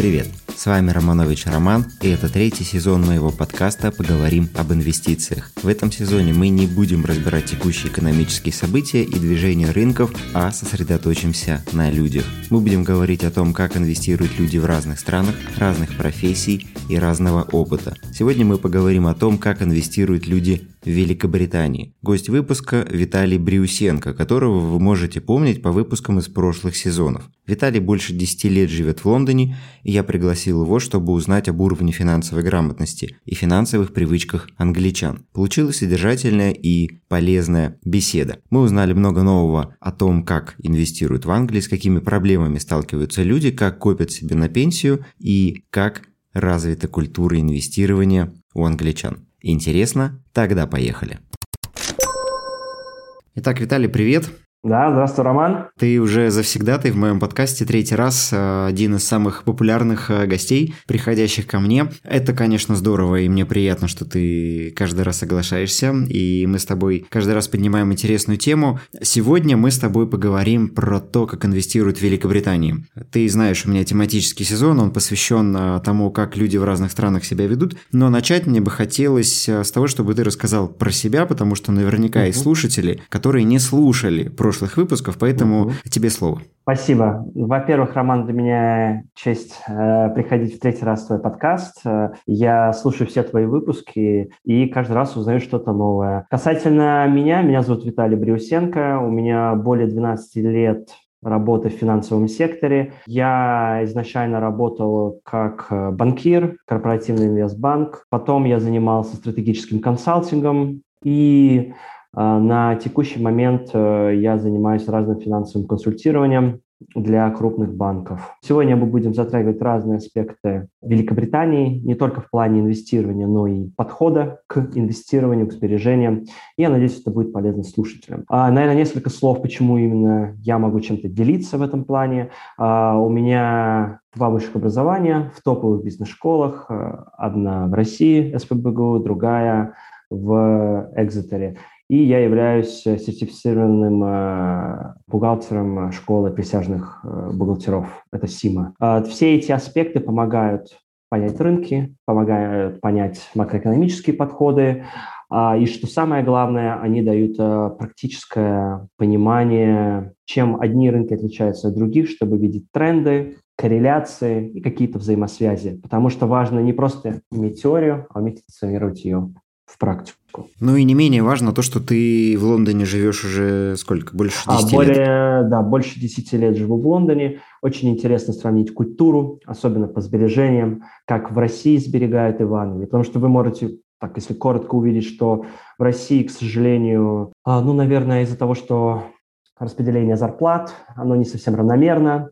Привет! С вами Романович Роман, и это третий сезон моего подкаста «Поговорим об инвестициях». В этом сезоне мы не будем разбирать текущие экономические события и движения рынков, а сосредоточимся на людях. Мы будем говорить о том, как инвестируют люди в разных странах, разных профессий и разного опыта. Сегодня мы поговорим о том, как инвестируют люди Великобритании. Гость выпуска Виталий Бриусенко, которого вы можете помнить по выпускам из прошлых сезонов. Виталий больше 10 лет живет в Лондоне, и я пригласил его, чтобы узнать об уровне финансовой грамотности и финансовых привычках англичан. Получилась содержательная и полезная беседа. Мы узнали много нового о том, как инвестируют в Англии, с какими проблемами сталкиваются люди, как копят себе на пенсию и как развита культура инвестирования у англичан. Интересно? Тогда поехали. Итак, Виталий, привет. Да, здравствуй, Роман. Ты уже завсегда, ты в моем подкасте третий раз, э, один из самых популярных э, гостей, приходящих ко мне. Это, конечно, здорово, и мне приятно, что ты каждый раз соглашаешься, и мы с тобой каждый раз поднимаем интересную тему. Сегодня мы с тобой поговорим про то, как инвестируют в Великобритании. Ты знаешь, у меня тематический сезон, он посвящен э, тому, как люди в разных странах себя ведут, но начать мне бы хотелось с того, чтобы ты рассказал про себя, потому что наверняка uh-huh. есть слушатели, которые не слушали про прошлых выпусков, поэтому угу. тебе слово. Спасибо. Во-первых, Роман, для меня честь э, приходить в третий раз в твой подкаст. Э, я слушаю все твои выпуски и каждый раз узнаю что-то новое. Касательно меня, меня зовут Виталий Брюсенко, у меня более 12 лет работы в финансовом секторе. Я изначально работал как э, банкир, корпоративный инвестбанк. Потом я занимался стратегическим консалтингом и на текущий момент э, я занимаюсь разным финансовым консультированием для крупных банков. Сегодня мы будем затрагивать разные аспекты Великобритании, не только в плане инвестирования, но и подхода к инвестированию, к сбережениям. И я надеюсь, это будет полезно слушателям. А, наверное, несколько слов, почему именно я могу чем-то делиться в этом плане. А, у меня два высших образования в топовых бизнес-школах. Э, одна в России, СПБГУ, другая в Экзетере и я являюсь э, сертифицированным э, бухгалтером школы присяжных э, бухгалтеров. Это СИМА. А, все эти аспекты помогают понять рынки, помогают понять макроэкономические подходы, а, и что самое главное, они дают практическое понимание, чем одни рынки отличаются от других, чтобы видеть тренды, корреляции и какие-то взаимосвязи. Потому что важно не просто иметь теорию, а уметь трансформировать ее в практику. Ну и не менее важно то, что ты в Лондоне живешь уже сколько? Больше 10 а, более, лет? Да, больше 10 лет живу в Лондоне. Очень интересно сравнить культуру, особенно по сбережениям, как в России сберегают и в Англии. Потому что вы можете так, если коротко увидеть, что в России, к сожалению, а, ну, наверное, из-за того, что распределение зарплат, оно не совсем равномерно,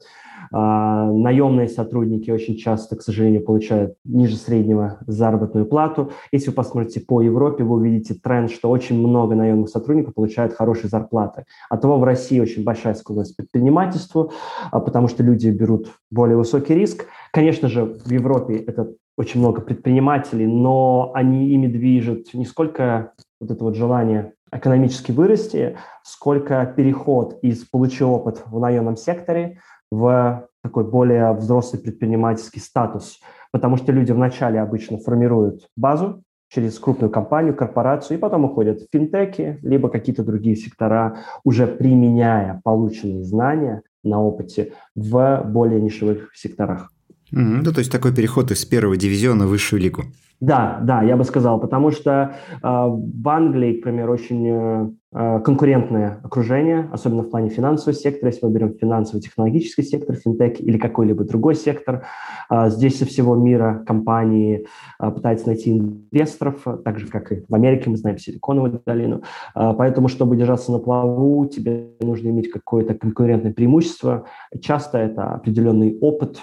наемные сотрудники очень часто, к сожалению, получают ниже среднего заработную плату. Если вы посмотрите по Европе, вы увидите тренд, что очень много наемных сотрудников получают хорошие зарплаты. От того в России очень большая склонность к предпринимательству, а, потому что люди берут более высокий риск. Конечно же, в Европе это очень много предпринимателей, но они ими движут не сколько вот это вот желание экономически вырасти, сколько переход из «получил опыт в наемном секторе» в такой более взрослый предпринимательский статус, потому что люди вначале обычно формируют базу через крупную компанию, корпорацию, и потом уходят в финтеки, либо какие-то другие сектора, уже применяя полученные знания на опыте в более нишевых секторах. Mm-hmm. Ну, то есть такой переход из первого дивизиона в высшую лигу. Да, да, я бы сказал, потому что э, в Англии, к примеру, очень э, э, конкурентное окружение, особенно в плане финансового сектора. Если мы берем финансово-технологический сектор, финтех или какой-либо другой сектор, э, здесь со всего мира компании э, пытаются найти инвесторов, так же, как и в Америке, мы знаем Силиконовую долину. Э, поэтому, чтобы держаться на плаву, тебе нужно иметь какое-то конкурентное преимущество. Часто это определенный опыт,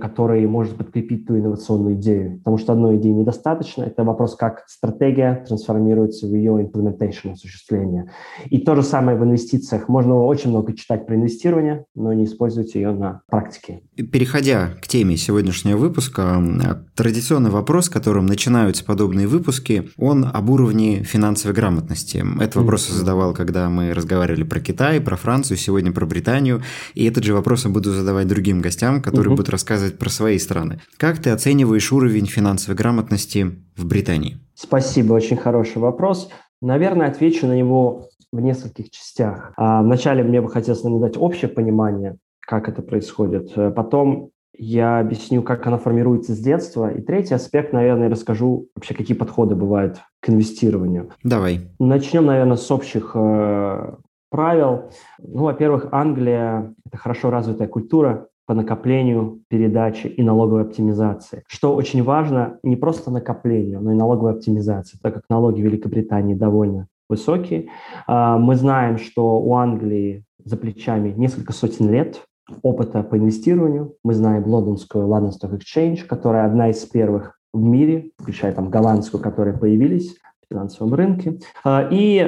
который может подкрепить ту инновационную идею. Потому что одной идеи недостаточно. Это вопрос, как стратегия трансформируется в ее implementation, осуществление. И то же самое в инвестициях. Можно очень много читать про инвестирование, но не использовать ее на практике. Переходя к теме сегодняшнего выпуска, традиционный вопрос, которым начинаются подобные выпуски, он об уровне финансовой грамотности. Этот вопрос я задавал, когда мы разговаривали про Китай, про Францию, сегодня про Британию. И этот же вопрос я буду задавать другим гостям, которые mm-hmm. будут рассказывать рассказывать про свои страны. Как ты оцениваешь уровень финансовой грамотности в Британии? Спасибо, очень хороший вопрос. Наверное, отвечу на него в нескольких частях. А, вначале мне бы хотелось наверное, дать общее понимание, как это происходит. Э, потом я объясню, как она формируется с детства. И третий аспект, наверное, расскажу вообще, какие подходы бывают к инвестированию. Давай. Начнем, наверное, с общих э, правил. Ну, во-первых, Англия – это хорошо развитая культура по накоплению, передаче и налоговой оптимизации. Что очень важно, не просто накоплению, но и налоговой оптимизации, так как налоги Великобритании довольно высокие. А, мы знаем, что у Англии за плечами несколько сотен лет опыта по инвестированию. Мы знаем лондонскую London Stock Exchange, которая одна из первых в мире, включая там голландскую, которые появились в финансовом рынке. А, и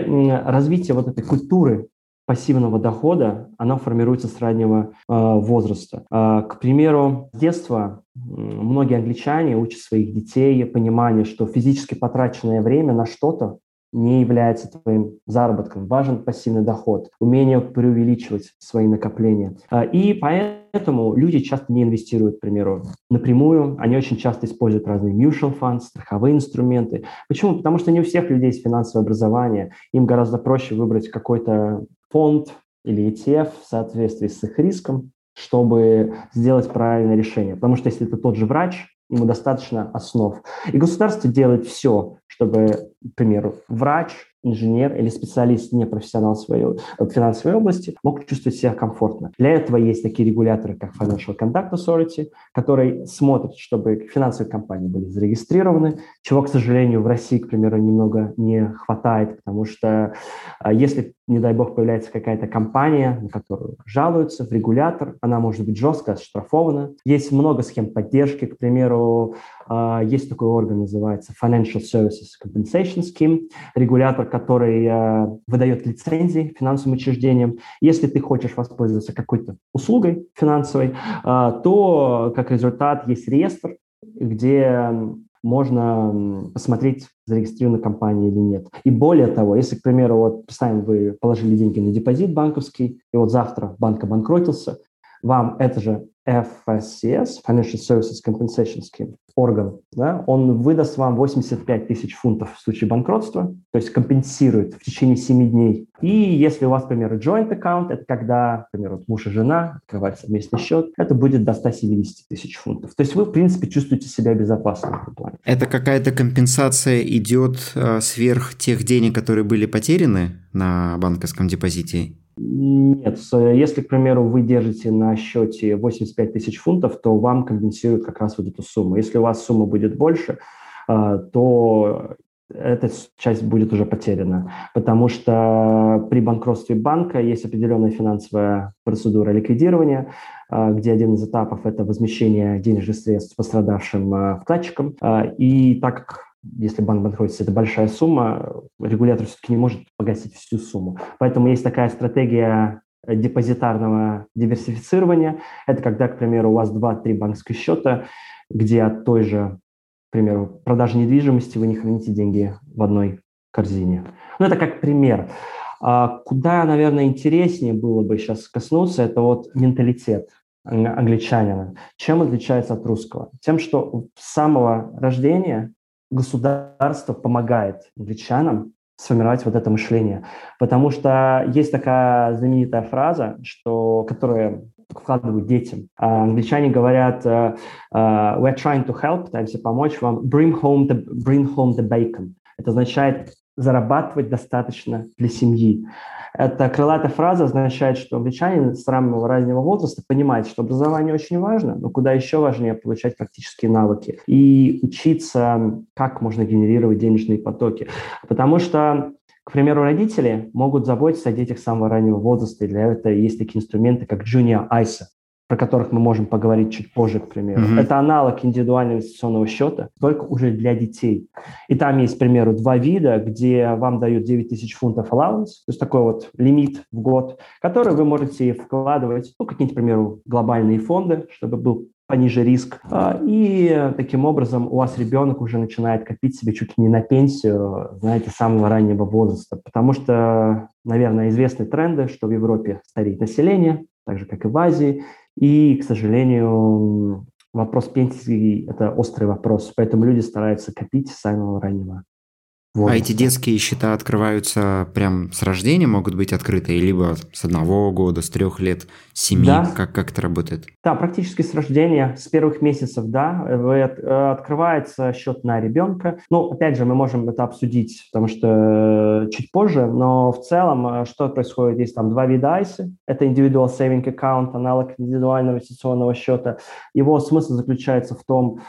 развитие вот этой культуры пассивного дохода, оно формируется с раннего э, возраста. Э, к примеру, с детства многие англичане учат своих детей пониманию, что физически потраченное время на что-то не является твоим заработком. Важен пассивный доход, умение преувеличивать свои накопления. А, и поэтому люди часто не инвестируют, к примеру, напрямую. Они очень часто используют разные mutual funds, страховые инструменты. Почему? Потому что не у всех людей есть финансовое образование. Им гораздо проще выбрать какой-то фонд или ETF в соответствии с их риском, чтобы сделать правильное решение. Потому что если это тот же врач, ему достаточно основ. И государство делает все, чтобы, к примеру, врач инженер или специалист, не профессионал своей, в финансовой области, мог чувствовать себя комфортно. Для этого есть такие регуляторы, как Financial Conduct Authority, который смотрит, чтобы финансовые компании были зарегистрированы, чего, к сожалению, в России, к примеру, немного не хватает, потому что а, если, не дай бог, появляется какая-то компания, на которую жалуются в регулятор, она может быть жестко оштрафована. Есть много схем поддержки, к примеру, есть такой орган, называется Financial Services Compensation Scheme, регулятор, который э, выдает лицензии финансовым учреждениям. Если ты хочешь воспользоваться какой-то услугой финансовой, э, то как результат есть реестр, где можно посмотреть, зарегистрирована компания или нет. И более того, если, к примеру, вот представим, вы положили деньги на депозит банковский, и вот завтра банк обанкротился, вам это же FSCS, Financial Services Compensation Scheme, орган, да, он выдаст вам 85 тысяч фунтов в случае банкротства, то есть компенсирует в течение 7 дней. И если у вас, к примеру, joint account, это когда, к примеру, муж и жена открывают совместный счет, это будет до 170 тысяч фунтов. То есть вы, в принципе, чувствуете себя безопасно в этом плане. Это какая-то компенсация идет э, сверх тех денег, которые были потеряны на банковском депозите? Нет, если, к примеру, вы держите на счете 85 тысяч фунтов, то вам компенсируют как раз вот эту сумму. Если у вас сумма будет больше, а, то эта часть будет уже потеряна, потому что при банкротстве банка есть определенная финансовая процедура ликвидирования, а, где один из этапов – это возмещение денежных средств пострадавшим вкладчикам. И так как если банк банкротится, это большая сумма, регулятор все-таки не может погасить всю сумму. Поэтому есть такая стратегия депозитарного диверсифицирования. Это когда, к примеру, у вас 2-3 банковских счета, где от той же, к примеру, продажи недвижимости вы не храните деньги в одной корзине. Ну, это как пример. А куда, наверное, интереснее было бы сейчас коснуться, это вот менталитет англичанина. Чем отличается от русского? Тем, что с самого рождения государство помогает англичанам сформировать вот это мышление. Потому что есть такая знаменитая фраза, что, которая вкладывают детям. А англичане говорят, uh, uh, we're trying to help, пытаемся помочь вам, bring home the, bring home the bacon. Это означает зарабатывать достаточно для семьи. Эта крылатая фраза означает, что англичанин с раннего раннего возраста понимает, что образование очень важно, но куда еще важнее получать практические навыки и учиться, как можно генерировать денежные потоки. Потому что к примеру, родители могут заботиться о детях с самого раннего возраста, и для этого есть такие инструменты, как Junior ISA про которых мы можем поговорить чуть позже, к примеру. Mm-hmm. Это аналог индивидуального инвестиционного счета, только уже для детей. И там есть, к примеру, два вида, где вам дают 9 тысяч фунтов allowance, то есть такой вот лимит в год, который вы можете вкладывать, ну, какие-нибудь, к примеру, глобальные фонды, чтобы был пониже риск. А, и таким образом у вас ребенок уже начинает копить себе чуть ли не на пенсию, знаете, самого раннего возраста. Потому что, наверное, известны тренды, что в Европе стареет население, так же, как и в Азии. И, к сожалению, вопрос пенсии – это острый вопрос, поэтому люди стараются копить с самого раннего вот. А эти детские счета открываются прям с рождения, могут быть открыты, либо с одного года, с трех лет, с семи, да. как, как это работает? Да, практически с рождения, с первых месяцев, да, вы, э, открывается счет на ребенка. Ну, опять же, мы можем это обсудить, потому что э, чуть позже, но в целом, э, что происходит, есть там два вида ISA, это Individual Saving Account, аналог индивидуального инвестиционного счета. Его смысл заключается в том,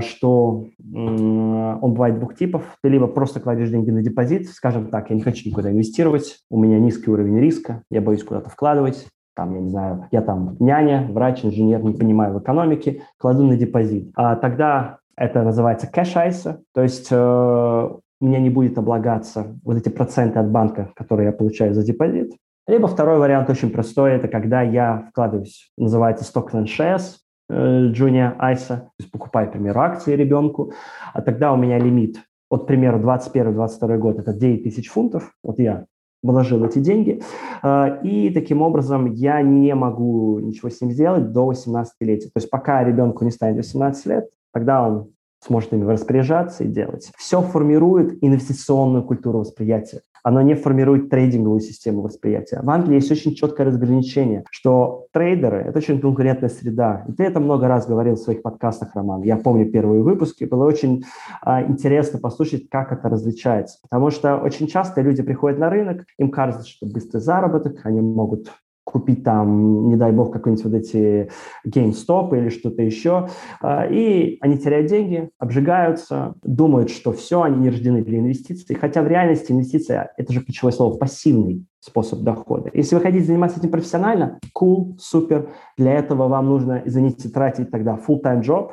что он бывает двух типов. Ты либо просто кладешь деньги на депозит, скажем так, я не хочу никуда инвестировать, у меня низкий уровень риска, я боюсь куда-то вкладывать, там, я не знаю, я там няня, врач, инженер, не понимаю в экономике, кладу на депозит. А тогда это называется cash ISA, то есть э, мне не будет облагаться вот эти проценты от банка, которые я получаю за депозит. Либо второй вариант очень простой, это когда я вкладываюсь, называется Stock and Shares, э, Junior ISA, то есть покупаю, к примеру, акции ребенку, а тогда у меня лимит от, к примеру, 21-22 год, это 9 тысяч фунтов, вот я вложил эти деньги, а, и таким образом я не могу ничего с ним сделать до 18-летия. То есть пока ребенку не станет 18 лет, тогда он сможет ими распоряжаться и делать. Все формирует инвестиционную культуру восприятия. Оно не формирует трейдинговую систему восприятия. В Англии есть очень четкое разграничение, что трейдеры – это очень конкурентная среда. И ты это много раз говорил в своих подкастах, Роман. Я помню первые выпуски. Было очень а, интересно послушать, как это различается. Потому что очень часто люди приходят на рынок, им кажется, что быстрый заработок, они могут купить там, не дай бог, какой-нибудь вот эти GameStop или что-то еще. А, и они теряют деньги, обжигаются, думают, что все, они не рождены для инвестиций. Хотя в реальности инвестиция – это же ключевое слово – пассивный способ дохода. Если вы хотите заниматься этим профессионально, cool, супер. Для этого вам нужно, извините, тратить тогда full-time job,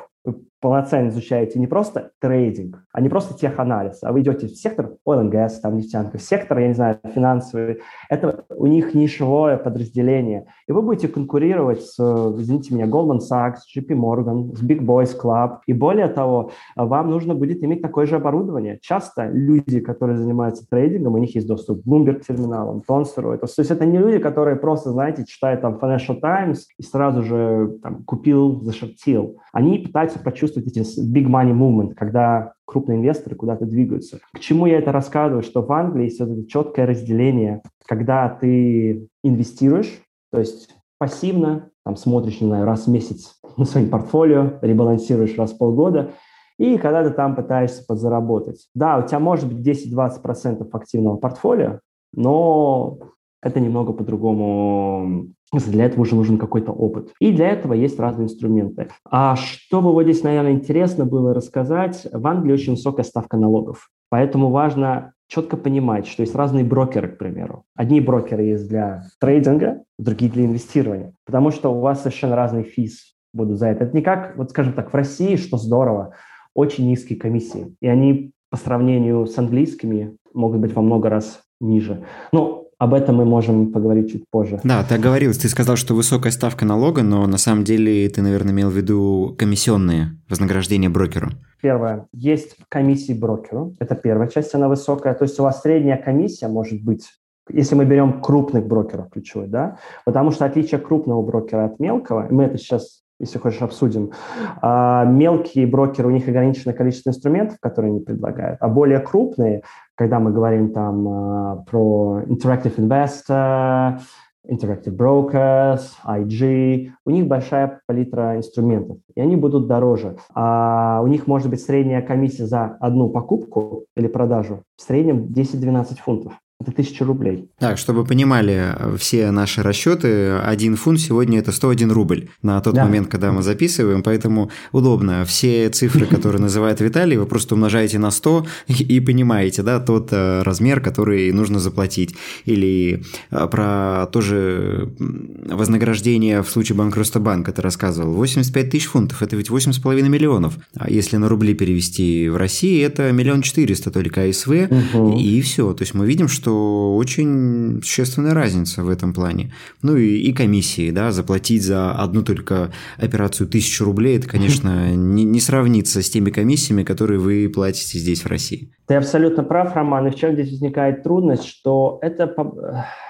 полноценно изучаете не просто трейдинг, а не просто теханализ, а вы идете в сектор oil and gas, там нефтянка, в сектор, я не знаю, финансовый, это у них нишевое подразделение. И вы будете конкурировать с, извините меня, Goldman Sachs, JP Morgan, с Big Boys Club. И более того, вам нужно будет иметь такое же оборудование. Часто люди, которые занимаются трейдингом, у них есть доступ к Bloomberg терминалам, Тонсеру. То есть это не люди, которые просто, знаете, читают там Financial Times и сразу же там, купил, зашортил. Они пытаются почувствовать почувствовать эти big money movement, когда крупные инвесторы куда-то двигаются. К чему я это рассказываю? Что в Англии есть вот это четкое разделение, когда ты инвестируешь, то есть пассивно, там смотришь, не знаю, раз в месяц на свое портфолио, ребалансируешь раз в полгода, и когда ты там пытаешься подзаработать. Да, у тебя может быть 10-20% активного портфолио, но это немного по-другому для этого уже нужен какой-то опыт. И для этого есть разные инструменты. А чтобы вот здесь, наверное, интересно было рассказать, в Англии очень высокая ставка налогов. Поэтому важно четко понимать, что есть разные брокеры, к примеру. Одни брокеры есть для трейдинга, другие для инвестирования. Потому что у вас совершенно разные физ будут за это. Это не как, вот скажем так, в России, что здорово, очень низкие комиссии. И они по сравнению с английскими могут быть во много раз ниже. Но об этом мы можем поговорить чуть позже. Да, ты оговорился, ты сказал, что высокая ставка налога, но на самом деле ты, наверное, имел в виду комиссионные вознаграждения брокеру. Первое. Есть комиссии брокеру. Это первая часть, она высокая. То есть у вас средняя комиссия может быть если мы берем крупных брокеров ключевой, да, потому что отличие крупного брокера от мелкого, мы это сейчас если хочешь, обсудим. А мелкие брокеры, у них ограниченное количество инструментов, которые они предлагают, а более крупные, когда мы говорим там а, про Interactive Investor, Interactive Brokers, IG, у них большая палитра инструментов, и они будут дороже. А у них может быть средняя комиссия за одну покупку или продажу в среднем 10-12 фунтов. Это тысяча рублей. Так, чтобы понимали все наши расчеты, один фунт сегодня это 101 рубль на тот да. момент, когда мы записываем, поэтому удобно. Все цифры, которые называет Виталий, вы просто умножаете на 100 и понимаете, да, тот э, размер, который нужно заплатить. Или э, про тоже вознаграждение в случае банкротства банка ты рассказывал. 85 тысяч фунтов, это ведь 8,5 миллионов. А если на рубли перевести в России, это миллион четыреста только АСВ, угу. и все. То есть мы видим, что что очень существенная разница в этом плане. Ну и, и комиссии, да, заплатить за одну только операцию тысячу рублей, это, конечно, не, не сравнится с теми комиссиями, которые вы платите здесь, в России. Ты абсолютно прав, Роман. И в чем здесь возникает трудность, что это,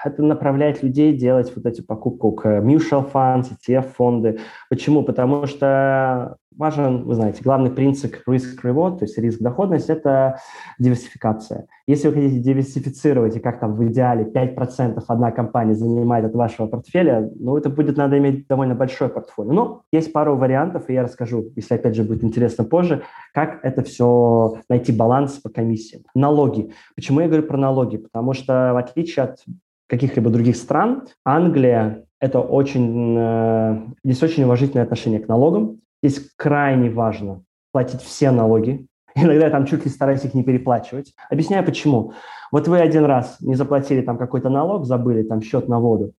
это направляет людей делать вот эти покупки к mutual funds, ETF-фонды. Почему? Потому что важен, вы знаете, главный принцип risk-reward, то есть риск-доходность – это диверсификация. Если вы хотите диверсифицировать, и как там в идеале 5% одна компания занимает от вашего портфеля, ну, это будет надо иметь довольно большой портфолио. Но есть пару вариантов, и я расскажу, если, опять же, будет интересно позже, как это все найти баланс по комиссиям. Налоги. Почему я говорю про налоги? Потому что, в отличие от каких-либо других стран, Англия это очень, э, здесь очень уважительное отношение к налогам. Здесь крайне важно платить все налоги. Иногда я там чуть ли стараюсь их не переплачивать. Объясняю почему. Вот вы один раз не заплатили там какой-то налог, забыли там счет на воду,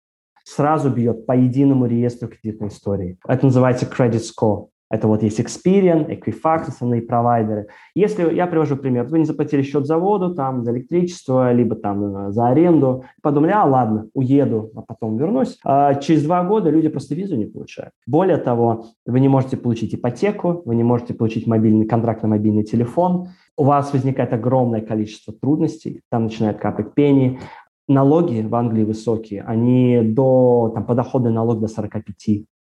сразу бьет по единому реестру кредитной истории. Это называется credit score. Это вот есть Experian, Equifax, основные провайдеры. Если, я привожу пример, вы не заплатили счет за воду, там, за электричество, либо там за аренду, подумали, а, ладно, уеду, а потом вернусь. А через два года люди просто визу не получают. Более того, вы не можете получить ипотеку, вы не можете получить мобильный контракт на мобильный телефон, у вас возникает огромное количество трудностей, там начинает капать пени, налоги в Англии высокие, они до, там, подоходный налог до 45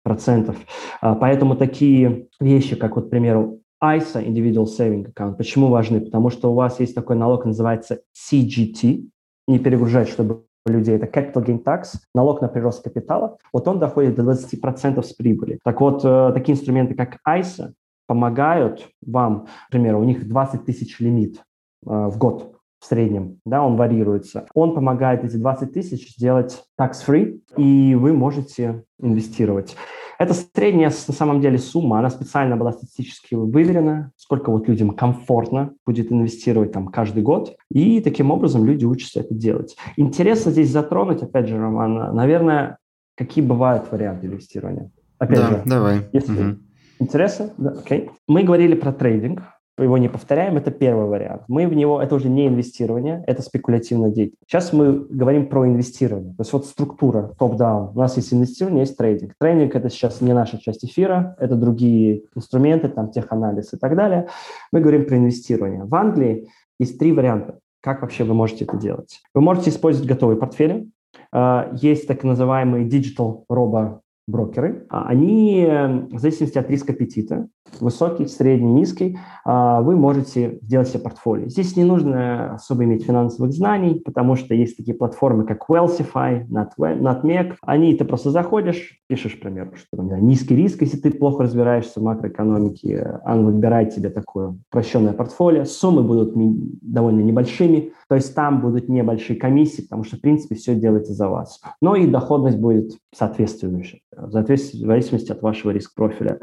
процентов. А, поэтому такие вещи, как вот, к примеру, ISA, Individual Saving Account, почему важны? Потому что у вас есть такой налог, называется CGT, не перегружать, чтобы людей, это capital gain tax, налог на прирост капитала, вот он доходит до 20% с прибыли. Так вот, э, такие инструменты, как ISA, помогают вам, к примеру, у них 20 тысяч лимит э, в год, в среднем, да, он варьируется. Он помогает эти 20 тысяч сделать tax-free, и вы можете инвестировать. Это средняя, на самом деле, сумма, она специально была статистически выверена, сколько вот людям комфортно будет инвестировать там каждый год, и таким образом люди учатся это делать. Интересно здесь затронуть, опять же, Роман, наверное, какие бывают варианты инвестирования. Опять да, же, давай. Если угу. интересно, да, окей. Мы говорили про трейдинг, его не повторяем, это первый вариант. Мы в него, это уже не инвестирование, это спекулятивная деятельность. Сейчас мы говорим про инвестирование. То есть вот структура топ-даун. У нас есть инвестирование, есть трейдинг. Трейдинг – это сейчас не наша часть эфира, это другие инструменты, там теханализ и так далее. Мы говорим про инвестирование. В Англии есть три варианта, как вообще вы можете это делать. Вы можете использовать готовые портфели. А, есть так называемые digital robo брокеры, а они эм, в зависимости от риска аппетита, высокий, средний, низкий, а, вы можете сделать себе портфолио. Здесь не нужно особо иметь финансовых знаний, потому что есть такие платформы, как Wealthify, Nutmeg. Они, ты просто заходишь, пишешь, например, что там, низкий риск, если ты плохо разбираешься в макроэкономике, он выбирает тебе такое упрощенное портфолио. Суммы будут довольно небольшими, то есть там будут небольшие комиссии, потому что, в принципе, все делается за вас. Но и доходность будет соответствующая в зависимости от вашего риск-профиля.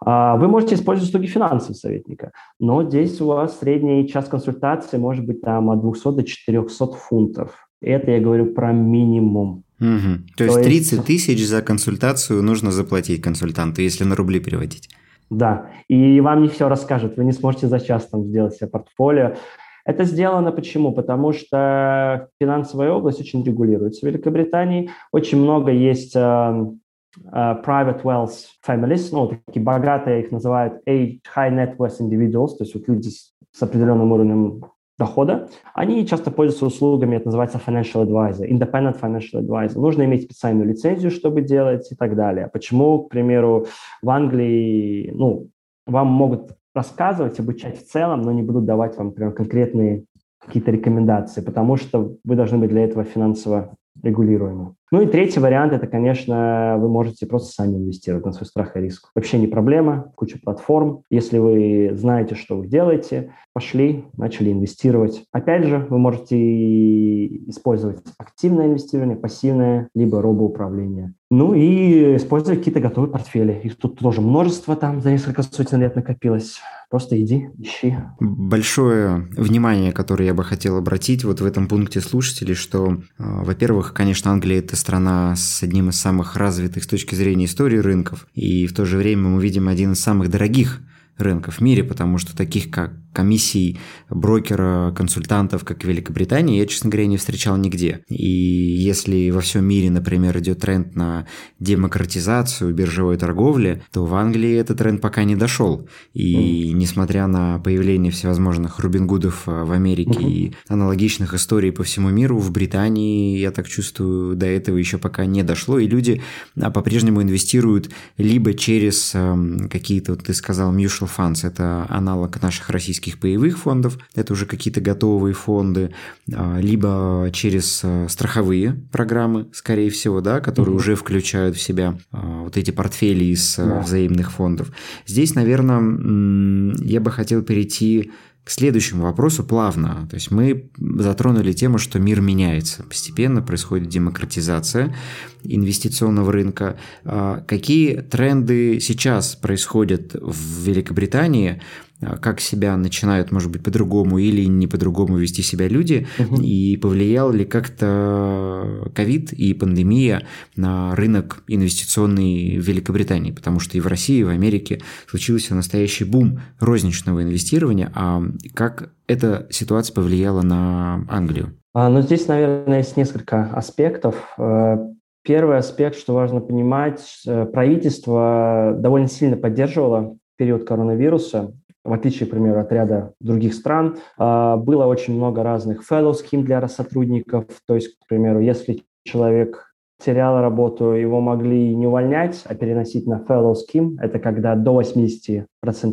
А, вы можете использовать услуги финансового советника, но здесь у вас средний час консультации может быть там от 200 до 400 фунтов. Это я говорю про минимум. Угу. То, То есть 30 тысяч за консультацию нужно заплатить консультанту, если на рубли переводить. Да, и вам не все расскажут, вы не сможете за час там сделать себе портфолио. Это сделано почему? Потому что финансовая область очень регулируется в Великобритании. Очень много есть эм, private wealth families, ну, такие богатые, их называют high net worth individuals, то есть вот люди с, определенным уровнем дохода, они часто пользуются услугами, это называется financial advisor, independent financial advisor. Нужно иметь специальную лицензию, чтобы делать и так далее. Почему, к примеру, в Англии, ну, вам могут рассказывать, обучать в целом, но не будут давать вам, например, конкретные какие-то рекомендации, потому что вы должны быть для этого финансово регулируемо. Ну и третий вариант – это, конечно, вы можете просто сами инвестировать на свой страх и риск. Вообще не проблема, куча платформ. Если вы знаете, что вы делаете, пошли, начали инвестировать. Опять же, вы можете использовать активное инвестирование, пассивное, либо робоуправление. Ну и использовать какие-то готовые портфели. Их тут тоже множество там за несколько сотен лет накопилось. Просто иди, ищи. Большое внимание, которое я бы хотел обратить вот в этом пункте слушателей, что, э, во-первых, конечно, Англия – это страна с одним из самых развитых с точки зрения истории рынков, и в то же время мы видим один из самых дорогих рынков в мире, потому что таких как комиссий брокера, консультантов, как в Великобритании, я, честно говоря, не встречал нигде. И если во всем мире, например, идет тренд на демократизацию биржевой торговли, то в Англии этот тренд пока не дошел. И mm. несмотря на появление всевозможных Рубингудов э, в Америке mm-hmm. и аналогичных историй по всему миру, в Британии, я так чувствую, до этого еще пока не дошло, и люди а, по-прежнему инвестируют либо через э, какие-то, вот ты сказал, mutual funds, это аналог наших российских российских паевых фондов, это уже какие-то готовые фонды, а, либо через а, страховые программы, скорее всего, да, которые mm-hmm. уже включают в себя а, вот эти портфели из yeah. взаимных фондов. Здесь, наверное, я бы хотел перейти к следующему вопросу плавно. То есть мы затронули тему, что мир меняется. Постепенно происходит демократизация инвестиционного рынка. Какие тренды сейчас происходят в Великобритании, как себя начинают, может быть, по-другому или не по-другому вести себя люди, угу. и повлиял ли как-то ковид и пандемия на рынок инвестиционный в Великобритании, потому что и в России, и в Америке случился настоящий бум розничного инвестирования, а как эта ситуация повлияла на Англию? А, ну, здесь, наверное, есть несколько аспектов. Э, первый аспект, что важно понимать, э, правительство довольно сильно поддерживало период коронавируса в отличие, к примеру, от ряда других стран, а, было очень много разных fellow scheme для сотрудников. То есть, к примеру, если человек терял работу, его могли не увольнять, а переносить на fellow scheme. Это когда до 80%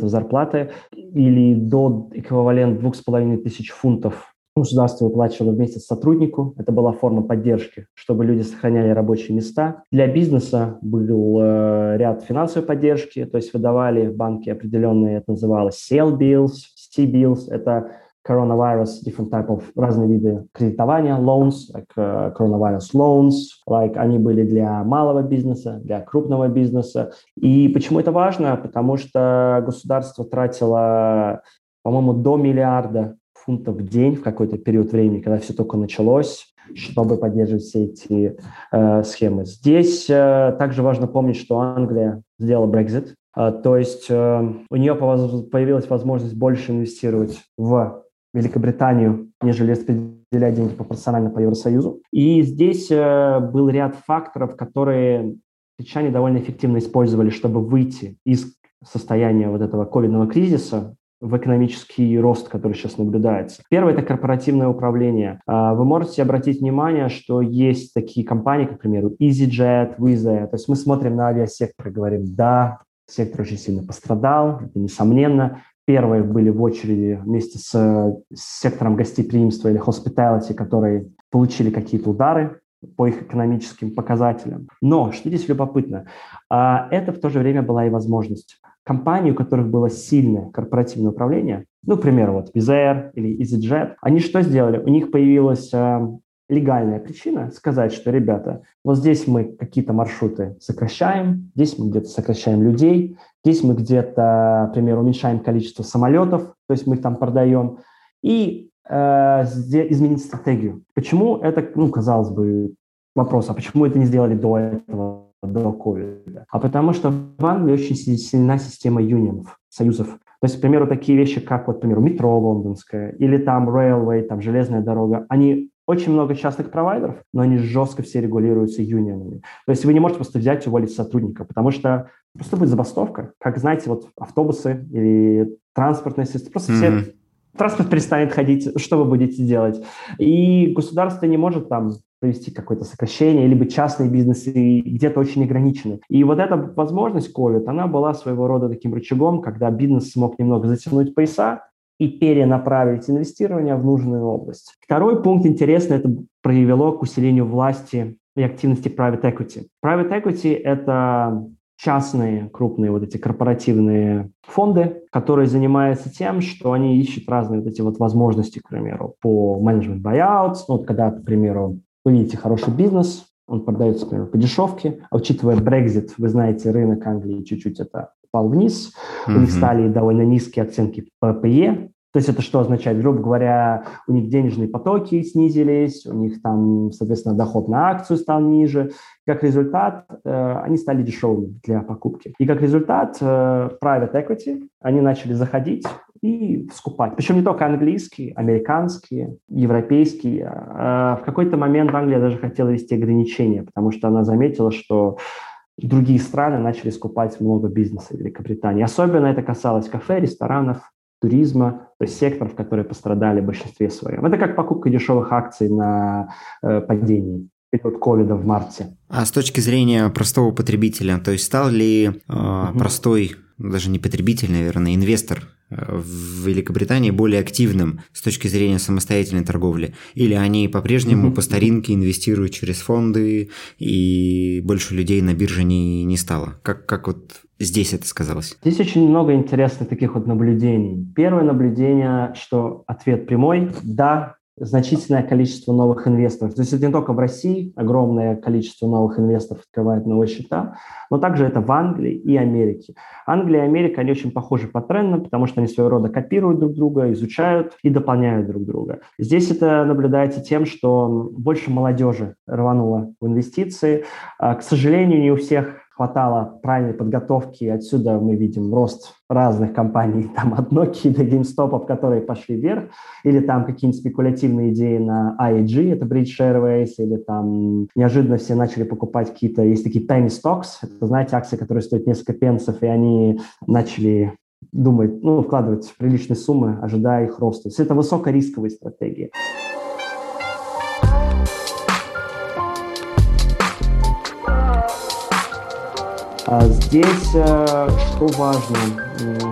зарплаты или до эквивалент 2500 фунтов Государство выплачивало в месяц сотруднику. Это была форма поддержки, чтобы люди сохраняли рабочие места. Для бизнеса был э, ряд финансовой поддержки, то есть выдавали банки определенные, это называлось sale bills, C-bills, это coronavirus, different type of, разные виды кредитования, loans, like uh, coronavirus loans, like они были для малого бизнеса, для крупного бизнеса. И почему это важно? Потому что государство тратило, по-моему, до миллиарда фунтов в день в какой-то период времени, когда все только началось, чтобы поддерживать все эти э, схемы. Здесь э, также важно помнить, что Англия сделала Brexit, э, то есть э, у нее появилась возможность больше инвестировать в Великобританию, нежели распределять деньги пропорционально по Евросоюзу. И здесь э, был ряд факторов, которые англичане довольно эффективно использовали, чтобы выйти из состояния вот этого ковидного кризиса в экономический рост, который сейчас наблюдается. Первое – это корпоративное управление. А, вы можете обратить внимание, что есть такие компании, как, к примеру, EasyJet, Wizz. То есть мы смотрим на авиасектор и говорим, да, сектор очень сильно пострадал, это несомненно. Первые были в очереди вместе с, с сектором гостеприимства или hospitality, которые получили какие-то удары по их экономическим показателям. Но, что здесь любопытно, а, это в то же время была и возможность компании, у которых было сильное корпоративное управление, ну, к примеру, вот Air или EasyJet, они что сделали? У них появилась э, легальная причина сказать, что, ребята, вот здесь мы какие-то маршруты сокращаем, здесь мы где-то сокращаем людей, здесь мы где-то, к примеру, уменьшаем количество самолетов, то есть мы их там продаем, и э, изменить стратегию. Почему это, ну, казалось бы, вопрос, а почему это не сделали до этого? До ковида, а потому что в Англии очень сильна система юнионов, союзов. То есть, к примеру, такие вещи, как, вот, к примеру, метро лондонское или там railway, там железная дорога, они очень много частных провайдеров, но они жестко все регулируются юнионами. То есть вы не можете просто взять и уволить сотрудника, потому что просто будет забастовка. Как, знаете, вот автобусы или транспортные системы, просто mm-hmm. все транспорт перестанет ходить, что вы будете делать? И государство не может там провести какое-то сокращение, либо частные бизнесы где-то очень ограничены. И вот эта возможность COVID, она была своего рода таким рычагом, когда бизнес смог немного затянуть пояса и перенаправить инвестирование в нужную область. Второй пункт интересный, это привело к усилению власти и активности private equity. Private equity – это частные крупные вот эти корпоративные фонды, которые занимаются тем, что они ищут разные вот эти вот возможности, к примеру, по менеджмент buyout, ну, вот когда, к примеру, вы видите хороший бизнес, он продается, например, по дешевке, а учитывая Brexit, вы знаете, рынок Англии чуть-чуть это упал вниз, mm-hmm. у них стали довольно низкие оценки ППЕ, то есть это что означает? Грубо говоря, у них денежные потоки снизились, у них там, соответственно, доход на акцию стал ниже. Как результат, э, они стали дешевыми для покупки. И как результат, э, private equity, они начали заходить и скупать. Причем не только английские, американские, европейские. А в какой-то момент Англия даже хотела вести ограничения, потому что она заметила, что другие страны начали скупать много бизнеса Великобритании. Особенно это касалось кафе, ресторанов, туризма, то есть секторов, которые пострадали в большинстве своем. Это как покупка дешевых акций на э, падении период ковида в марте. А с точки зрения простого потребителя, то есть стал ли э, угу. простой, даже не потребитель, наверное, инвестор в Великобритании более активным с точки зрения самостоятельной торговли? Или они по-прежнему по старинке инвестируют через фонды и больше людей на бирже не, не стало? Как, как вот здесь это сказалось? Здесь очень много интересных таких вот наблюдений. Первое наблюдение, что ответ прямой – да, значительное количество новых инвесторов. То есть это не только в России огромное количество новых инвесторов открывает новые счета, но также это в Англии и Америке. Англия и Америка, они очень похожи по трендам, потому что они своего рода копируют друг друга, изучают и дополняют друг друга. Здесь это наблюдается тем, что больше молодежи рвануло в инвестиции. А, к сожалению, не у всех хватало правильной подготовки. Отсюда мы видим рост разных компаний, там от Nokia до GameStop, которые пошли вверх, или там какие-нибудь спекулятивные идеи на IAG, это British Airways, или там неожиданно все начали покупать какие-то, есть такие penny stocks, это, знаете, акции, которые стоят несколько пенсов, и они начали думать, ну, вкладывать приличные суммы, ожидая их роста. То есть это высокорисковые стратегии. Здесь э, что важно,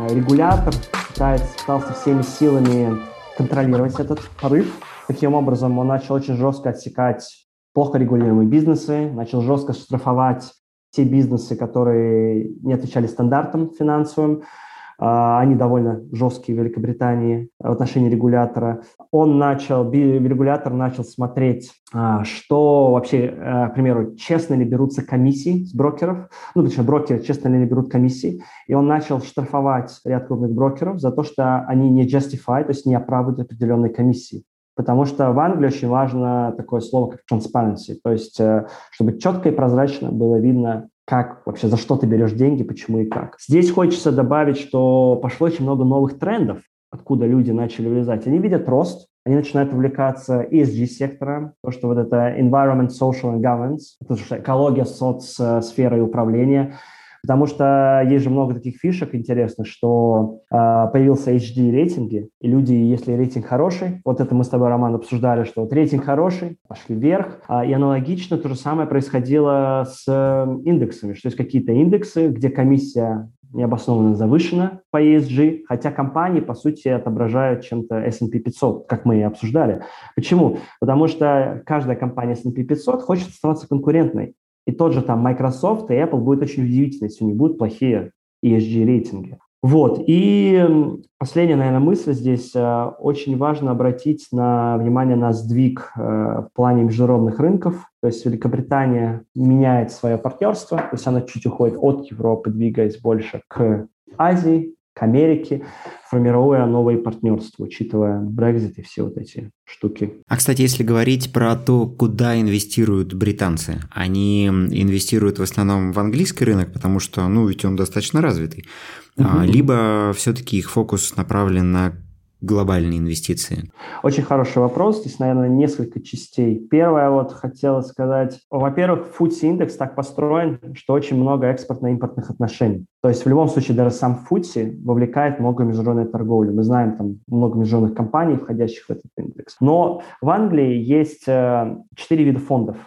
регулятор пытается, пытался всеми силами контролировать этот порыв. Таким образом, он начал очень жестко отсекать плохо регулируемые бизнесы, начал жестко штрафовать те бизнесы, которые не отвечали стандартам финансовым. А, они довольно жесткие в Великобритании в отношении регулятора. Он начал, регулятор начал смотреть, а, что вообще, э, к примеру, честно ли берутся комиссии с брокеров, ну, точнее, брокеры честно ли берут комиссии, и он начал штрафовать ряд крупных брокеров за то, что они не justify, то есть не оправдывают определенные комиссии. Потому что в Англии очень важно такое слово, как transparency, то есть э, чтобы четко и прозрачно было видно, как вообще, за что ты берешь деньги, почему и как. Здесь хочется добавить, что пошло очень много новых трендов, откуда люди начали вылезать. Они видят рост, они начинают увлекаться ESG-сектором, то, что вот это environment, social and governance, это экология, соцсфера и управление – Потому что есть же много таких фишек интересных, что э, появился HD-рейтинги, и люди, если рейтинг хороший, вот это мы с тобой, Роман, обсуждали, что вот рейтинг хороший, пошли вверх, а, и аналогично то же самое происходило с э, индексами, что есть какие-то индексы, где комиссия необоснованно завышена по ESG, хотя компании, по сути, отображают чем-то S&P 500, как мы и обсуждали. Почему? Потому что каждая компания S&P 500 хочет оставаться конкурентной. И тот же там Microsoft и Apple будет очень удивительно, если у них будут плохие ESG-рейтинги. Вот. И последняя, наверное, мысль здесь. Э, очень важно обратить на внимание на сдвиг э, в плане международных рынков. То есть Великобритания меняет свое партнерство, то есть она чуть уходит от Европы, двигаясь больше к Азии, к Америке, формируя новые партнерства, учитывая Brexit и все вот эти штуки. А, кстати, если говорить про то, куда инвестируют британцы, они инвестируют в основном в английский рынок, потому что, ну, ведь он достаточно развитый, угу. либо все-таки их фокус направлен на глобальные инвестиции? Очень хороший вопрос. Здесь, наверное, несколько частей. Первое, вот хотела сказать, во-первых, FTSE индекс так построен, что очень много экспортно-импортных отношений. То есть в любом случае даже сам FTSE вовлекает много международной торговли. Мы знаем там много международных компаний, входящих в этот индекс. Но в Англии есть э, четыре вида фондов,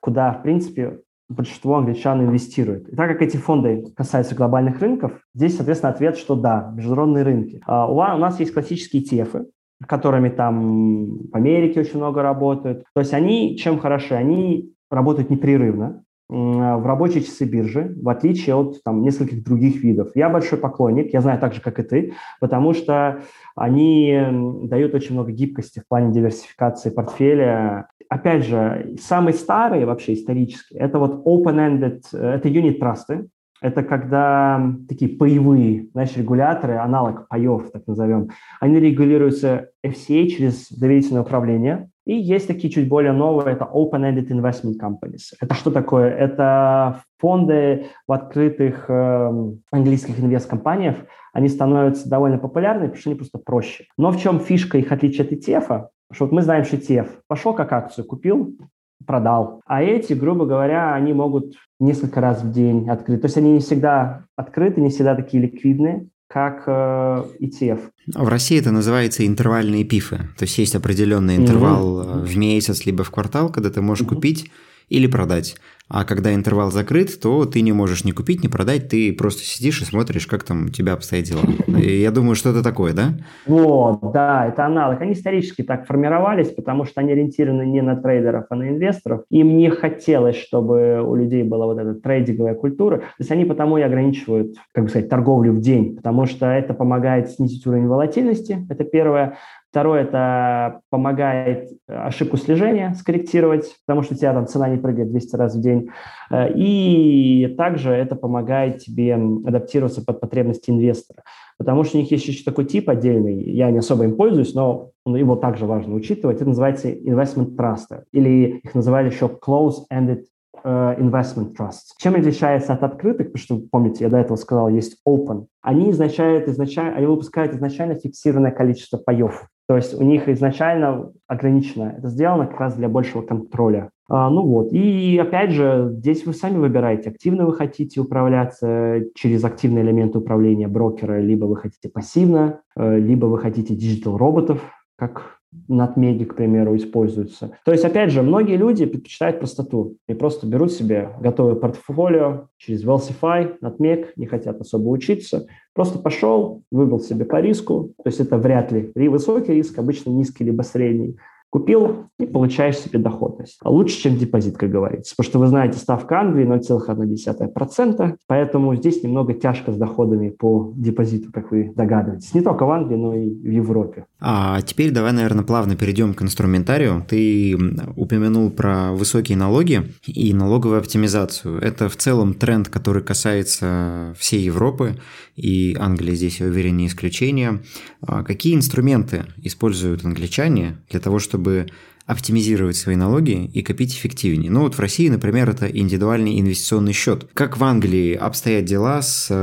куда, в принципе, большинство англичан инвестирует. И так как эти фонды касаются глобальных рынков, здесь, соответственно, ответ, что да, международные рынки. А у нас есть классические ETF, которыми там в Америке очень много работают. То есть они чем хороши? Они работают непрерывно в рабочие часы биржи, в отличие от там, нескольких других видов. Я большой поклонник, я знаю так же, как и ты, потому что они дают очень много гибкости в плане диверсификации портфеля опять же, самые старые вообще исторические, это вот open-ended, э, это unit трасты, Это когда такие паевые, знаешь, регуляторы, аналог паев, так назовем, они регулируются FCA через доверительное управление. И есть такие чуть более новые, это Open-Ended Investment Companies. Это что такое? Это фонды в открытых э, английских инвест-компаниях, они становятся довольно популярны, потому что они просто проще. Но в чем фишка их отличия от ETF? Что вот мы знаем, что ETF пошел как акцию, купил, продал. А эти, грубо говоря, они могут несколько раз в день открыть. То есть они не всегда открыты, не всегда такие ликвидные, как э, ETF. А в России это называется интервальные пифы. То есть есть определенный интервал mm-hmm. в месяц либо в квартал, когда ты можешь mm-hmm. купить или продать. А когда интервал закрыт, то ты не можешь ни купить, ни продать, ты просто сидишь и смотришь, как там у тебя обстоят дела. Я думаю, что это такое, да? Вот, да, это аналог. Они исторически так формировались, потому что они ориентированы не на трейдеров, а на инвесторов. Им не хотелось, чтобы у людей была вот эта трейдинговая культура. То есть они потому и ограничивают, как бы сказать, торговлю в день, потому что это помогает снизить уровень волатильности, это первое. Второе – это помогает ошибку слежения скорректировать, потому что у тебя там цена не прыгает 200 раз в день. Э, и также это помогает тебе адаптироваться под потребности инвестора, потому что у них есть еще такой тип отдельный, я не особо им пользуюсь, но его также важно учитывать. Это называется investment trust, или их называли еще close-ended э, investment trusts. Чем отличается от открытых, потому что, помните, я до этого сказал, есть open. Они, изначают, изначально, они выпускают изначально фиксированное количество паев. То есть у них изначально ограничено. Это сделано как раз для большего контроля. А, ну вот. И опять же, здесь вы сами выбираете, активно вы хотите управляться через активные элементы управления брокера, либо вы хотите пассивно, э, либо вы хотите digital роботов, как Nutmeg'и, к примеру, используются. То есть, опять же, многие люди предпочитают простоту и просто берут себе готовое портфолио через Wealthify, Nutmeg, не хотят особо учиться. Просто пошел, выбрал себе по риску, то есть это вряд ли высокий риск, обычно низкий либо средний. Купил и получаешь себе доходность. А лучше, чем депозит, как говорится. Потому что вы знаете, ставка Англии 0,1%, поэтому здесь немного тяжко с доходами по депозиту, как вы догадываетесь. Не только в Англии, но и в Европе. А теперь давай, наверное, плавно перейдем к инструментарию. Ты упомянул про высокие налоги и налоговую оптимизацию. Это в целом тренд, который касается всей Европы, и Англия здесь, я уверен, не исключение. А какие инструменты используют англичане для того, чтобы чтобы оптимизировать свои налоги и копить эффективнее. Ну вот в России, например, это индивидуальный инвестиционный счет. Как в Англии обстоят дела с э,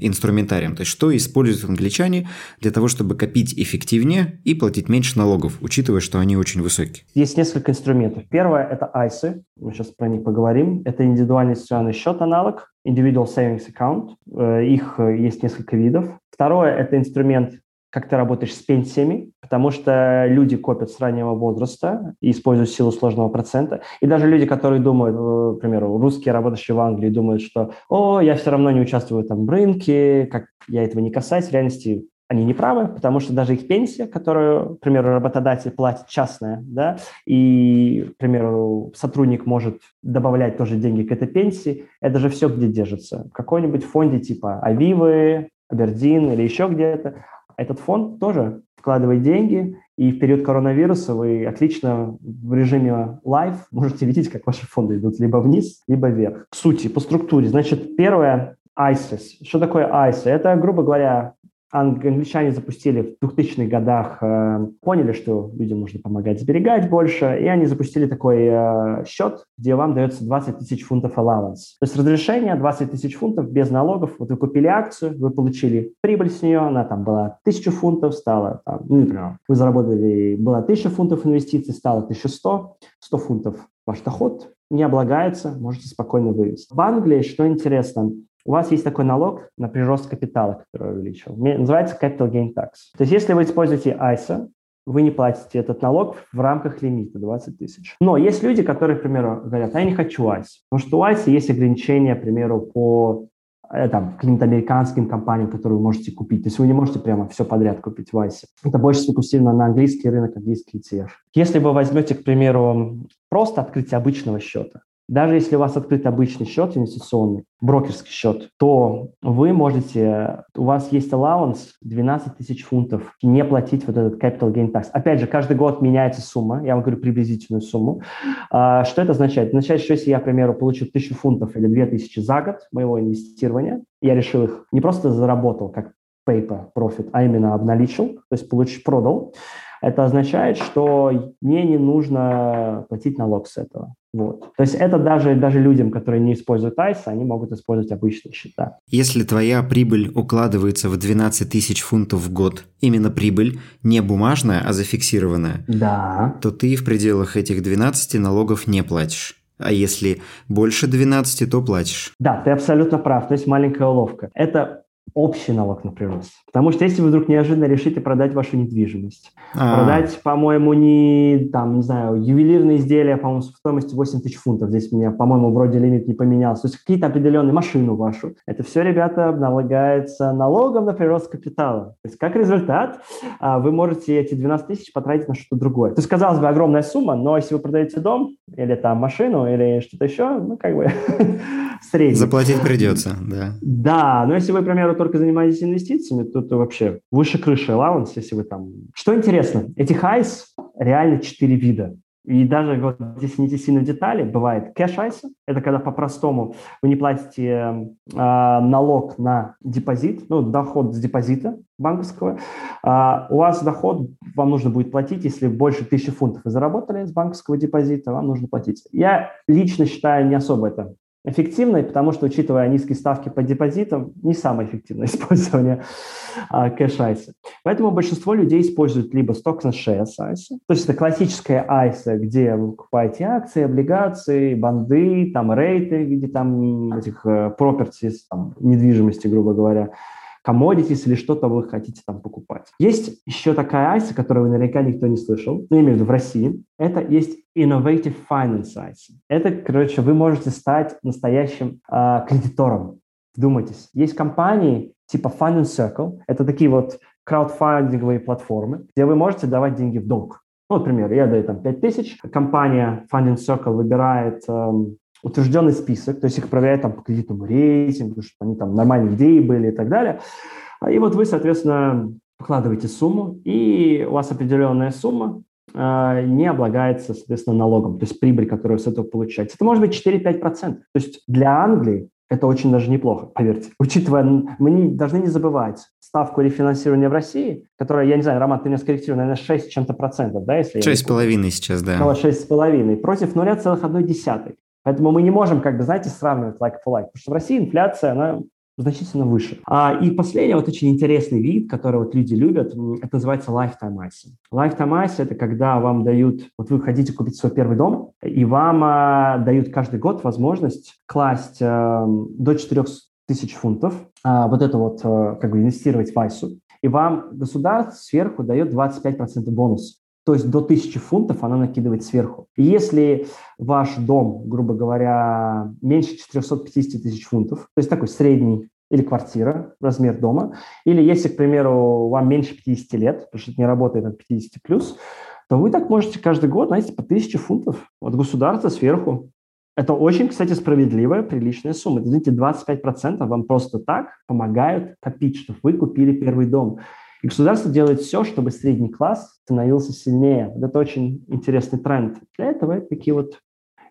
инструментарием? То есть что используют англичане для того, чтобы копить эффективнее и платить меньше налогов, учитывая, что они очень высокие? Есть несколько инструментов. Первое – это ISA. Мы сейчас про них поговорим. Это индивидуальный инвестиционный счет аналог, Individual Savings Account. Э, их э, есть несколько видов. Второе – это инструмент как ты работаешь с пенсиями, потому что люди копят с раннего возраста и используют силу сложного процента. И даже люди, которые думают, э, к примеру, русские, работающие в Англии, думают, что «О, я все равно не участвую там в рынке, как я этого не касаюсь». В реальности они не правы, потому что даже их пенсия, которую, к примеру, работодатель платит частная, да, и, к примеру, сотрудник может добавлять тоже деньги к этой пенсии, это же все где держится. В какой-нибудь фонде типа Авивы, Абердин или еще где-то, этот фонд тоже вкладывает деньги, и в период коронавируса вы отлично в режиме live можете видеть, как ваши фонды идут либо вниз, либо вверх. К сути, по структуре. Значит, первое ISIS. Что такое ISIS? Это, грубо говоря, англичане запустили в 2000-х годах, э, поняли, что людям нужно помогать сберегать больше, и они запустили такой э, счет, где вам дается 20 тысяч фунтов allowance. То есть разрешение 20 тысяч фунтов без налогов. Вот вы купили акцию, вы получили прибыль с нее, она там была 1000 фунтов, стала, там, ну, например, вы заработали, было 1000 фунтов инвестиций, стало 1100, 100 фунтов ваш доход не облагается, можете спокойно вывести. В Англии, что интересно, у вас есть такой налог на прирост капитала, который увеличил. Называется Capital Gain Tax. То есть если вы используете ISA, вы не платите этот налог в рамках лимита 20 тысяч. Но есть люди, которые, к примеру, говорят, а я не хочу ISA, потому что у ISA есть ограничения, к примеру, по э, там, каким-то американским компаниям, которые вы можете купить. То есть вы не можете прямо все подряд купить в ISA. Это больше сфокусировано на английский рынок, английский ETF. Если вы возьмете, к примеру, просто открытие обычного счета, Даже если у вас открыт обычный счет инвестиционный, брокерский счет, то вы можете, у вас есть allowance 12 тысяч фунтов, не платить вот этот capital gain tax. Опять же, каждый год меняется сумма, я вам говорю приблизительную сумму. А, что это означает? Это означает, что если я, к примеру, получу 1000 фунтов или 2000 за год моего инвестирования, я решил их не просто заработал как paper profit, а именно обналичил, то есть получил, продал, это означает, что мне не нужно платить налог с этого. Вот. То есть это даже, даже людям, которые не используют ICE, они могут использовать обычные счета. Если твоя прибыль укладывается в 12 тысяч фунтов в год, именно прибыль, не бумажная, а зафиксированная, да. то ты в пределах этих 12 налогов не платишь. А если больше 12, то платишь. Да, ты абсолютно прав. То есть маленькая уловка. Это общий налог на прирост. Потому что если вы вдруг неожиданно решите продать вашу недвижимость, А-а-а. продать, по-моему, не, там, не знаю, ювелирные изделия, по-моему, стоимостью 8 тысяч фунтов, здесь у меня, по-моему, вроде лимит не поменялся, то есть какие-то определенные машину вашу, это все, ребята, налагается налогом на прирост капитала. То есть как результат а, вы можете эти 12 тысяч потратить на что-то другое. То есть, казалось бы, огромная сумма, но если вы продаете дом или там машину или что-то еще, ну, как бы средний. Заплатить придется, да. Да, но если вы, к примеру, только занимаетесь инвестициями, то это вообще выше крыши allowance, если вы там... Что интересно, этих ICE реально четыре вида. И даже вот здесь не сильно в детали, бывает кэш айса, это когда по-простому вы не платите э, налог на депозит, ну, доход с депозита банковского. А у вас доход вам нужно будет платить, если больше тысячи фунтов вы заработали с банковского депозита, вам нужно платить. Я лично считаю не особо это эффективной, потому что, учитывая низкие ставки по депозитам, не самое эффективное использование а, кэш айса. Поэтому большинство людей используют либо stocks and shares айса, то есть это классическая айса, где вы покупаете акции, облигации, банды, там рейты, где там этих uh, properties, там, недвижимости, грубо говоря, commodities или что-то вы хотите там покупать. Есть еще такая айса, которую наверняка никто не слышал, ну, я имею в виду в России. Это есть Innovative Finance ICE. Это, короче, вы можете стать настоящим э, кредитором. Вдумайтесь. Есть компании типа Fund Circle. Это такие вот краудфандинговые платформы, где вы можете давать деньги в долг. Ну, например, я даю там 5 тысяч, компания Funding Circle выбирает эм, утвержденный список, то есть их проверяют там по кредитному рейтингу, чтобы они там нормальные идеи были и так далее. И вот вы, соответственно, вкладываете сумму, и у вас определенная сумма э, не облагается, соответственно, налогом, то есть прибыль, которую вы с этого получаете. Это может быть 4-5%. То есть для Англии это очень даже неплохо, поверьте. Учитывая, мы не, должны не забывать ставку рефинансирования в России, которая, я не знаю, Роман, ты меня скорректируй, наверное, 6 чем-то процентов, да? Если шесть с половиной сейчас, да. Около шесть с половиной против 0,1. Поэтому мы не можем, как бы, знаете, сравнивать like for like, потому что в России инфляция, она значительно выше. А, и последний вот очень интересный вид, который вот люди любят, это называется lifetime ISA. Lifetime ISA – это когда вам дают, вот вы хотите купить свой первый дом, и вам а, дают каждый год возможность класть а, до 4 тысяч фунтов, а, вот это вот а, как бы инвестировать в ISA, и вам государство сверху дает 25% бонус. То есть до 1000 фунтов она накидывает сверху. И если ваш дом, грубо говоря, меньше 450 тысяч фунтов, то есть такой средний или квартира, размер дома, или если, к примеру, вам меньше 50 лет, потому что это не работает от 50 плюс, то вы так можете каждый год, знаете, по 1000 фунтов от государства сверху. Это очень, кстати, справедливая, приличная сумма. Извините, 25% вам просто так помогают копить, чтобы вы купили первый дом. Государство делает все, чтобы средний класс становился сильнее. Это очень интересный тренд. Для этого это такие вот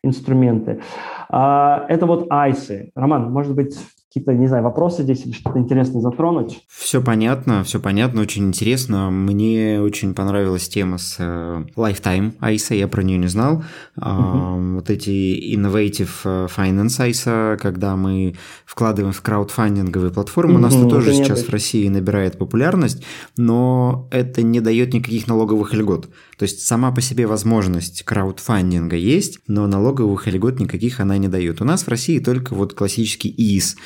инструменты. А, это вот айсы. Роман, может быть, какие-то, не знаю, вопросы здесь или что-то интересное затронуть? Все понятно, все понятно, очень интересно. Мне очень понравилась тема с uh, Lifetime ISA, я про нее не знал. Uh-huh. вот эти Innovative э, Finance ISA, когда мы вкладываем в краудфандинговые платформы, uh-huh, у нас это тоже сейчас это. в России набирает популярность, но это не дает никаких налоговых льгот. То есть сама по себе возможность краудфандинга есть, но налоговых льгот никаких она не дает. У нас в России только вот классический ИИС –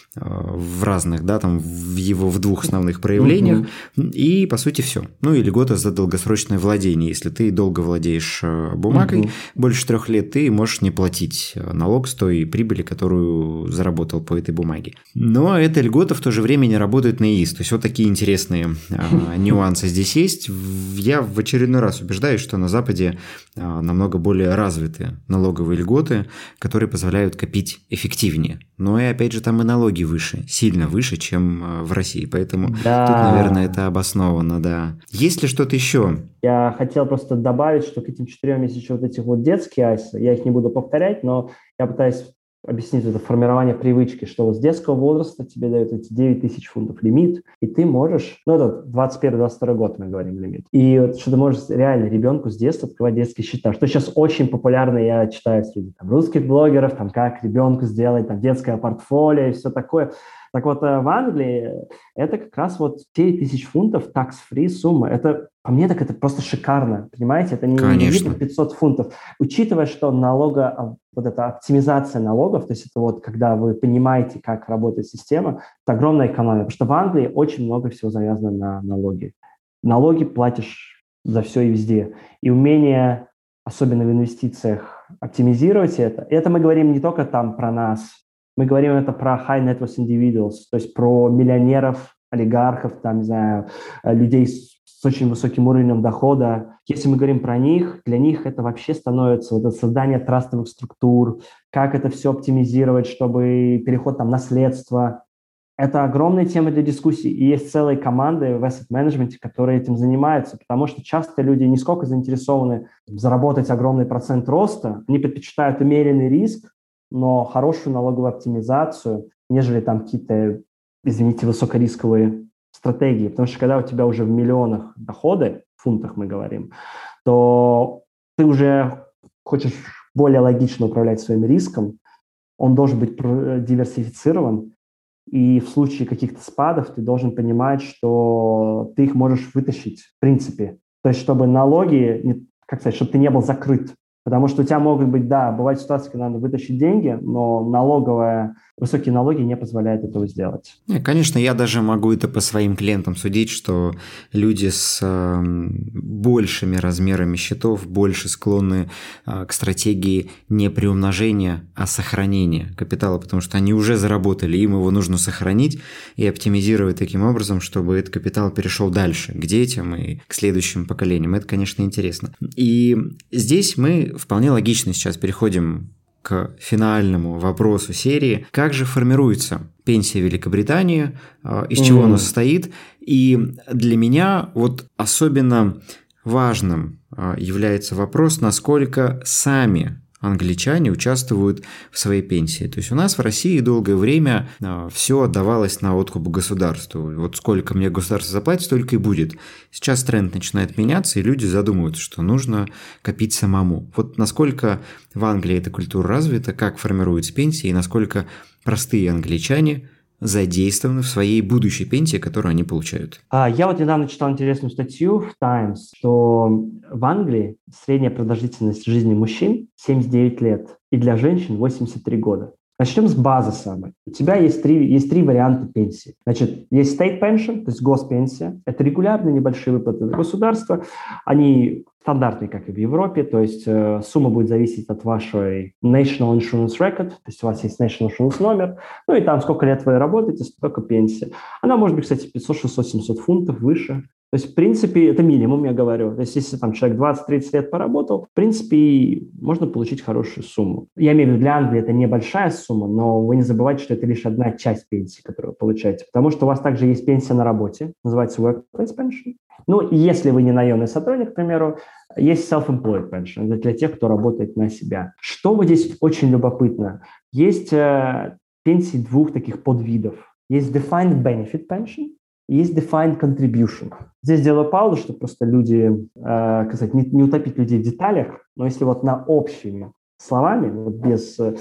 в разных, да, там в его в двух основных проявлениях, угу. и по сути все. Ну и льгота за долгосрочное владение. Если ты долго владеешь бумагой, угу. больше трех лет, ты можешь не платить налог с той прибыли, которую заработал по этой бумаге. Но эта льгота в то же время не работает на ИИС. То есть вот такие интересные нюансы здесь есть. Я в очередной раз убеждаюсь, что на Западе намного более развиты налоговые льготы, которые позволяют копить эффективнее. Но и опять же там и налоги выше, сильно выше, чем э, в России. Поэтому да. тут, наверное, это обосновано, да. Есть ли что-то еще? Я хотел просто добавить, что к этим четырем есть еще вот этих вот детские айсы. Я их не буду повторять, но я пытаюсь объяснить это формирование привычки, что вот с детского возраста тебе дают эти 9 тысяч фунтов лимит, и ты можешь, ну это 21-22 год мы говорим лимит, и вот что ты можешь реально ребенку с детства открывать детские счета, что сейчас очень популярно, я читаю среди там, русских блогеров, там как ребенку сделать там детское портфолио и все такое. Так вот, э, в Англии это как раз вот 9 тысяч фунтов tax-free сумма. Это, по мне, так это просто шикарно, понимаете? Это не, Конечно. не 500 фунтов. Учитывая, что налога, а, вот эта оптимизация налогов, то есть это вот когда вы понимаете, как работает система, это огромная экономия, потому что в Англии очень много всего завязано на налоги. Налоги платишь за все и везде. И умение, особенно в инвестициях, оптимизировать это, это мы говорим не только там про нас, мы говорим это про high net worth individuals, то есть про миллионеров, олигархов, там, не знаю, э, людей с, с очень высоким уровнем дохода. Если мы говорим про них, для них это вообще становится вот это создание трастовых структур, как это все оптимизировать, чтобы переход там наследство. Это огромная тема для дискуссий, и есть целые команды в asset management, которые этим занимаются, потому что часто люди не сколько заинтересованы заработать огромный процент роста, они предпочитают умеренный риск, но хорошую налоговую оптимизацию, нежели там какие-то, извините, высокорисковые стратегии. Потому что когда у тебя уже в миллионах доходы, в фунтах мы говорим, то ты уже хочешь более логично управлять своим риском, он должен быть диверсифицирован, и в случае каких-то спадов ты должен понимать, что ты их можешь вытащить в принципе. То есть чтобы налоги, как сказать, чтобы ты не был закрыт Потому что у тебя могут быть, да, бывают ситуации, когда надо вытащить деньги, но налоговая, высокие налоги не позволяют этого сделать. Не, конечно, я даже могу это по своим клиентам судить, что люди с э, большими размерами счетов больше склонны э, к стратегии не приумножения, а сохранения капитала, потому что они уже заработали, им его нужно сохранить и оптимизировать таким образом, чтобы этот капитал перешел дальше, к детям и к следующим поколениям. Это, конечно, интересно. И здесь мы вполне логично сейчас переходим к финальному вопросу серии. Как же формируется пенсия Великобритании, а, из чего mm. она состоит? И для меня вот особенно важным а, является вопрос, насколько сами англичане участвуют в своей пенсии. То есть у нас в России долгое время а, все отдавалось на откуп государству. Вот сколько мне государство заплатит, столько и будет. Сейчас тренд начинает меняться, и люди задумываются, что нужно копить самому. Вот насколько в Англии эта культура развита, как формируются пенсии, и насколько простые англичане – задействованы в своей будущей пенсии, которую они получают. А, я вот недавно читал интересную статью в Times, что в Англии средняя продолжительность жизни мужчин 79 лет и для женщин 83 года. Начнем с базы самой. У тебя есть три, есть три варианта пенсии. Значит, есть state pension, то есть госпенсия. Это регулярные небольшие выплаты от государства. Они стандартные, как и в Европе, то есть э, сумма будет зависеть от вашей National Insurance Record, то есть у вас есть National Insurance номер, ну и там сколько лет вы работаете, столько пенсия. Она может быть, кстати, 500, 600, 700 фунтов выше. То есть, в принципе, это минимум, я говорю. То есть, если там человек 20-30 лет поработал, в принципе, можно получить хорошую сумму. Я имею в виду, для Англии это небольшая сумма, но вы не забывайте, что это лишь одна часть пенсии, которую вы получаете. Потому что у вас также есть пенсия на работе, называется workplace pension. Ну, если вы не наемный сотрудник, к примеру, есть self-employed pension, это для тех, кто работает на себя. Что вот здесь очень любопытно? Есть э, пенсии двух таких подвидов. Есть defined benefit pension, есть defined contribution. Здесь делаю паузу, чтобы просто люди, э, сказать, не, не утопить людей в деталях, но если вот на общими словами, вот без э,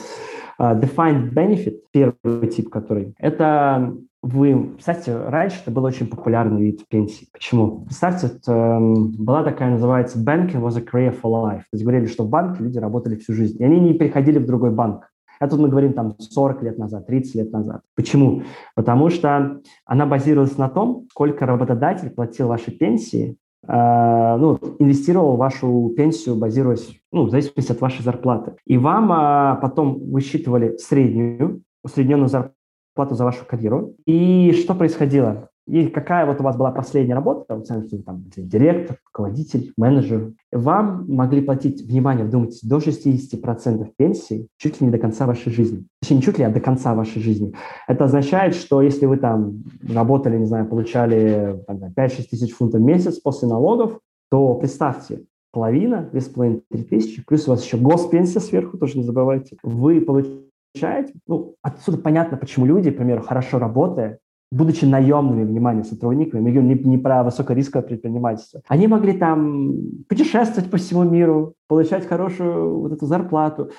defined benefit, первый тип, который, это вы, представьте, раньше это был очень популярный вид пенсии. Почему? Представьте, это, э, была такая, называется, banking was a career for life. То есть говорили, что в банке люди работали всю жизнь, и они не переходили в другой банк. Это мы говорим там 40 лет назад, 30 лет назад. Почему? Потому что она базировалась на том, сколько работодатель платил вашей пенсии э, ну, инвестировал вашу пенсию, базируясь, ну, в зависимости от вашей зарплаты. И вам а, потом высчитывали среднюю, усредненную зарплату за вашу карьеру. И что происходило? И какая вот у вас была последняя работа, вы там, директор, руководитель, менеджер, вам могли платить, внимание, вдумайтесь, до 60% пенсии чуть ли не до конца вашей жизни. Точнее, не чуть ли, а до конца вашей жизни. Это означает, что если вы там работали, не знаю, получали 5-6 тысяч фунтов в месяц после налогов, то представьте, половина, 2,5-3 тысячи, плюс у вас еще госпенсия сверху, тоже не забывайте, вы получаете, ну, отсюда понятно, почему люди, к примеру, хорошо работая, будучи наемными, внимание, сотрудниками, мы говорим не, не про высокорисковое предпринимательство, они могли там путешествовать по всему миру, получать хорошую вот эту зарплату.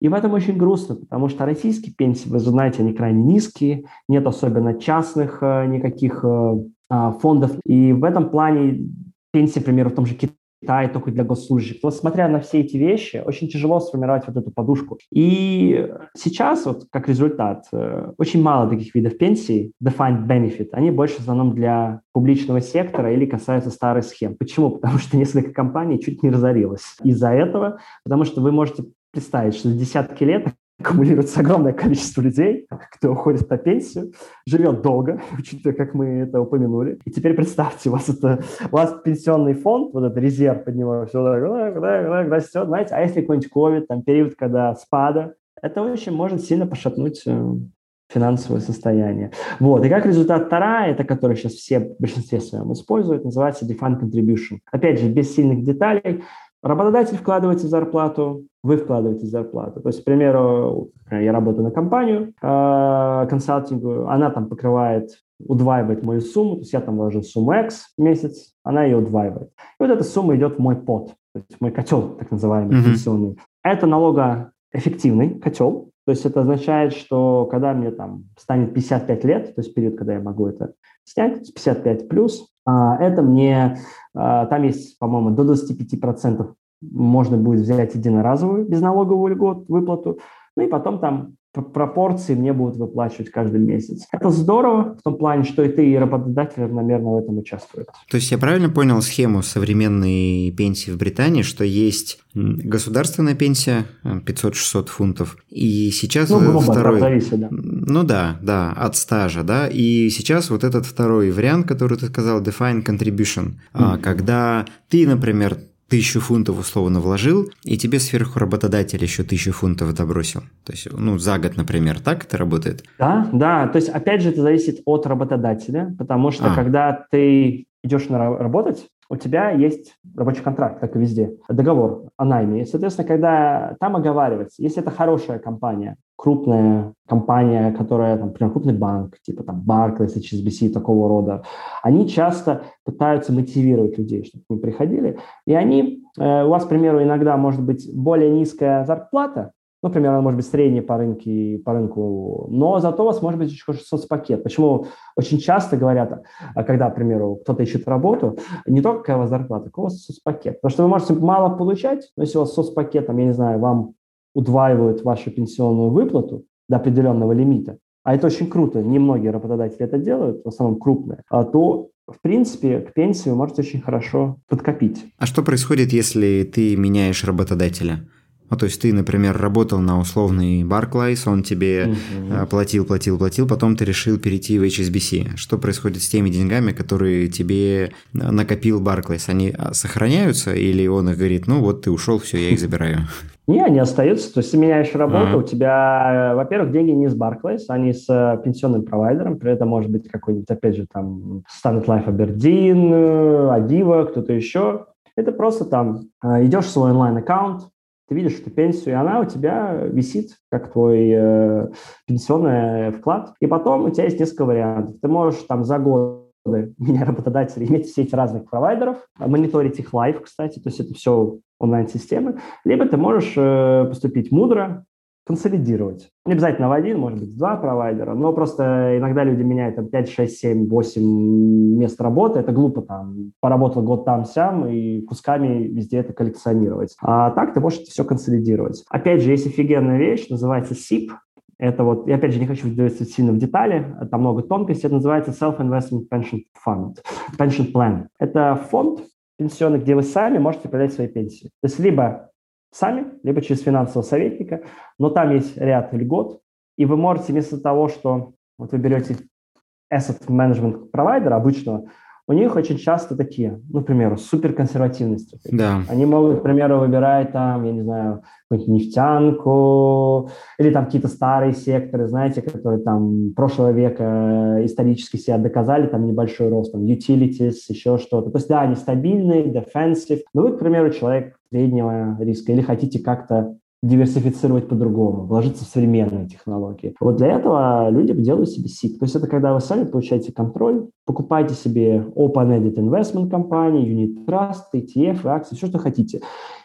И в этом очень грустно, потому что российские пенсии, вы знаете, они крайне низкие, нет особенно частных э, никаких э, а, фондов. И в этом плане пенсии, например, в том же Китае, Китай только для госслужащих. Вот смотря на все эти вещи, очень тяжело сформировать вот эту подушку. И сейчас, вот как результат, э, очень мало таких видов пенсий, defined benefit, они больше в основном для публичного сектора или касаются старых схем. Почему? Потому что несколько компаний чуть не разорилось из-за этого, потому что вы можете представить, что десятки лет аккумулируется огромное количество людей, кто уходит на пенсию, живет долго, учитывая, как мы это упомянули. И теперь представьте, у вас это, у вас пенсионный фонд, вот этот резерв под него все растет, знаете, а если какой-нибудь ковид, там период, когда спада, это очень может сильно пошатнуть э, финансовое состояние. Вот. И как результат вторая, это который сейчас все в большинстве своем используют, называется defined contribution. Опять же, без сильных деталей, Работодатель вкладывает в зарплату, вы вкладываете в зарплату. То есть, к примеру, я работаю на компанию э, консалтинговую, она там покрывает, удваивает мою сумму, то есть я там вложил сумму X в месяц, она ее удваивает. И вот эта сумма идет в мой пот, то есть в мой котел, так называемый, mm-hmm. пенсионный. Это налогоэффективный котел, то есть это означает, что когда мне там станет 55 лет, то есть период, когда я могу это снять, 55 плюс, а, это мне, а, там есть, по-моему, до 25% можно будет взять единоразовую безналоговую льгот, выплату, ну и потом там пропорции мне будут выплачивать каждый месяц. Это здорово в том плане, что и ты, и работодатель равномерно в этом участвуют. То есть я правильно понял схему современной пенсии в Британии, что есть государственная пенсия 500-600 э, фунтов, и сейчас ну, грубо, второй... Зависит, да. Ну да, да, от стажа, да, и сейчас вот этот второй вариант, который ты сказал, defined contribution, mm-hmm. когда ты, например, тысячу фунтов условно вложил, и тебе сверху работодатель еще тысячу фунтов добросил. То есть, ну, за год, например, так это работает? Да, да. То есть, опять же, это зависит от работодателя, потому что а. когда ты идешь на работать, у тебя есть рабочий контракт, как и везде, договор о найме. И, соответственно, когда там оговаривается, если это хорошая компания, крупная компания, которая, там, например, крупный банк, типа там Barclays, HSBC, такого рода, они часто пытаются мотивировать людей, чтобы они приходили. И они, э, у вас, к примеру, иногда может быть более низкая зарплата, Например, она может быть средняя по, рынке, по рынку, но зато у вас может быть еще соцпакет. Почему очень часто говорят, а, когда, к примеру, кто-то ищет работу, не только какая у вас зарплата, какой у вас соцпакет. Потому что вы можете мало получать, но если у вас соцпакет, там, я не знаю, вам удваивают вашу пенсионную выплату до определенного лимита, а это очень круто, немногие работодатели это делают, в основном крупные, а то в принципе, к пенсии вы можете очень хорошо подкопить. А что происходит, если ты меняешь работодателя? Ну, то есть ты, например, работал на условный Barclays, он тебе угу. платил, платил, платил, потом ты решил перейти в HSBC. Что происходит с теми деньгами, которые тебе накопил Barclays? Они а, сохраняются или он их говорит, ну вот ты ушел, все, я их забираю? Не, они остаются. То есть ты меняешь работу, у тебя, во-первых, деньги не с Barclays, они с э, пенсионным провайдером. При этом может быть какой-нибудь, опять же, там Standard Life Aberdeen, Aviva, кто-то еще. Это просто там идешь в свой онлайн-аккаунт, ты видишь эту пенсию, и она у тебя висит, как твой э, пенсионный вклад. И потом у тебя есть несколько вариантов. Ты можешь там за год меня работодатели иметь все эти разных провайдеров, мониторить их live, кстати, то есть это все онлайн-системы, либо ты можешь э, поступить мудро, консолидировать. Не обязательно в один, может быть, в два провайдера, но просто иногда люди меняют там 5, 6, 7, 8 мест работы. Это глупо там. Поработал год там-сям и кусками везде это коллекционировать. А так ты можешь это все консолидировать. Опять же, есть офигенная вещь, называется SIP. Это вот, я опять же не хочу вдаваться сильно в детали, там много тонкостей. Это называется Self-Investment Pension Fund, Pension Plan. Это фонд пенсионный, где вы сами можете управлять своей пенсией. То есть либо сами, либо через финансового советника, но там есть ряд льгот, и вы можете вместо того, что вот вы берете asset management провайдера обычного, у них очень часто такие, ну, к примеру, суперконсервативные стратегии. Да. Они могут, к примеру, выбирать там, я не знаю, какую-нибудь нефтянку или там какие-то старые секторы, знаете, которые там прошлого века исторически себя доказали, там небольшой рост, там utilities, еще что-то. То есть, да, они стабильные, defensive, но вы, к примеру, человек среднего риска или хотите как-то диверсифицировать по-другому, вложиться в современные технологии. Вот для этого люди делают себе SIP. То есть это когда вы сами получаете контроль, покупаете себе open-ended investment компании, unit trust, ETF, акции, все, что хотите.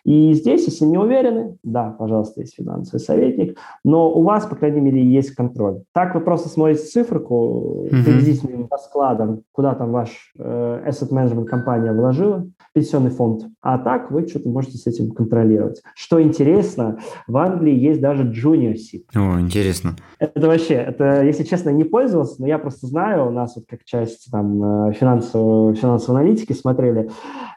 И здесь, если не уверены, да, пожалуйста, есть финансовый советник, но у вас, по крайней мере, есть контроль. Так вы просто смотрите циферку mm-hmm. приблизительным раскладом, куда там ваш э, asset management компания вложила, пенсионный фонд, а так вы что-то можете с этим контролировать. Что интересно, в Англии есть даже junior SIP. О, интересно. Это вообще, это, если честно, не пользовался, но я просто знаю, у нас вот как часть там финансовой, э, финансовой аналитики смотрели,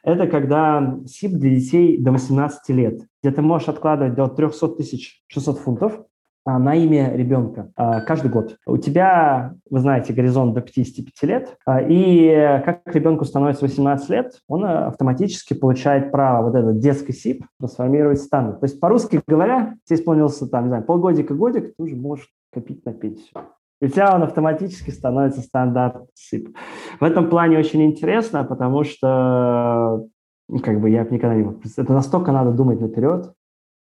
это когда SIP для детей до 18 лет, где ты можешь откладывать до 300 тысяч 600 фунтов, а, на имя ребенка а, каждый год. У тебя, вы знаете, горизонт до 55 лет, а, и как ребенку становится 18 лет, он автоматически получает право вот этот детский СИП трансформировать в стандарт. То есть, по-русски говоря, тебе исполнился там, не знаю, полгодика-годик, ты уже можешь копить на пенсию. И у тебя он автоматически становится стандарт СИП. В этом плане очень интересно, потому что как бы я никогда не мог. Это настолько надо думать наперед.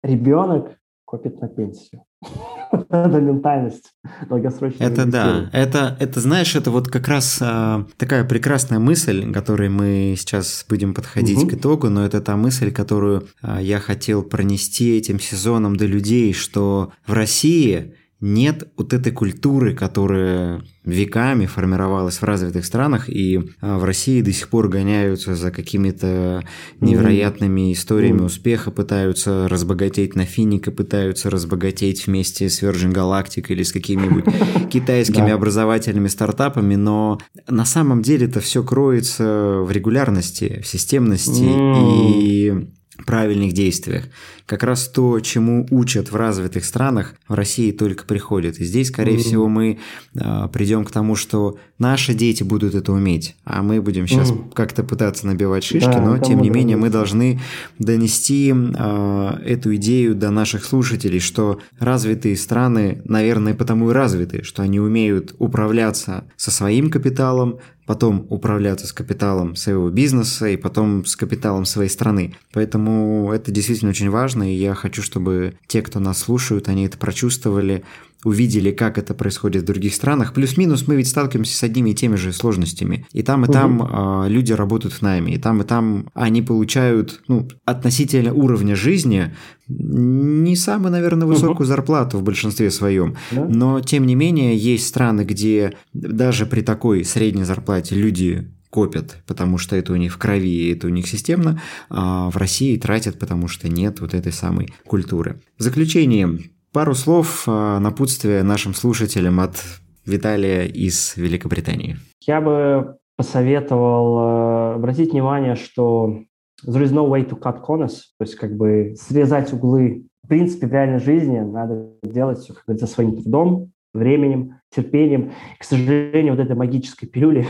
Ребенок копит на пенсию. это ментальность долгосрочная. Это да, это, это, знаешь, это вот как раз а, такая прекрасная мысль, которой мы сейчас будем подходить угу. к итогу, но это та мысль, которую а, я хотел пронести этим сезоном до людей, что в России нет вот этой культуры, которая веками формировалась в развитых странах, и а, в России до сих пор гоняются за какими-то невероятными историями успеха, пытаются разбогатеть на финика, пытаются разбогатеть вместе с Virgin Galactic или с какими-нибудь китайскими образовательными стартапами, но на самом деле это все кроется в регулярности, в системности и правильных действиях. Как раз то, чему учат в развитых странах, в России только приходит. И здесь, скорее mm-hmm. всего, мы э, придем к тому, что наши дети будут это уметь, а мы будем сейчас mm-hmm. как-то пытаться набивать шишки, да, но тем не менее мы должны донести э, эту идею до наших слушателей, что развитые страны, наверное, потому и развиты, что они умеют управляться со своим капиталом, потом управляться с капиталом своего бизнеса и потом с капиталом своей страны. Поэтому это действительно очень важно, и я хочу, чтобы те, кто нас слушают, они это прочувствовали, увидели, как это происходит в других странах. Плюс-минус мы ведь сталкиваемся с одними и теми же сложностями. И там, и там угу. э, люди работают в найме, и там, и там они получают ну, относительно уровня жизни не самую, наверное, высокую угу. зарплату в большинстве своем. Да? Но, тем не менее, есть страны, где даже при такой средней зарплате люди копят, потому что это у них в крови, это у них системно, а в России тратят, потому что нет вот этой самой культуры. В заключение, Пару слов а, напутствия нашим слушателям от Виталия из Великобритании. Я бы посоветовал э, обратить внимание, что there is no way to cut corners, то есть как бы срезать углы. В принципе, в реальной жизни надо делать все, как говорится, своим трудом, временем, терпением. К сожалению, вот этой магической пилюли,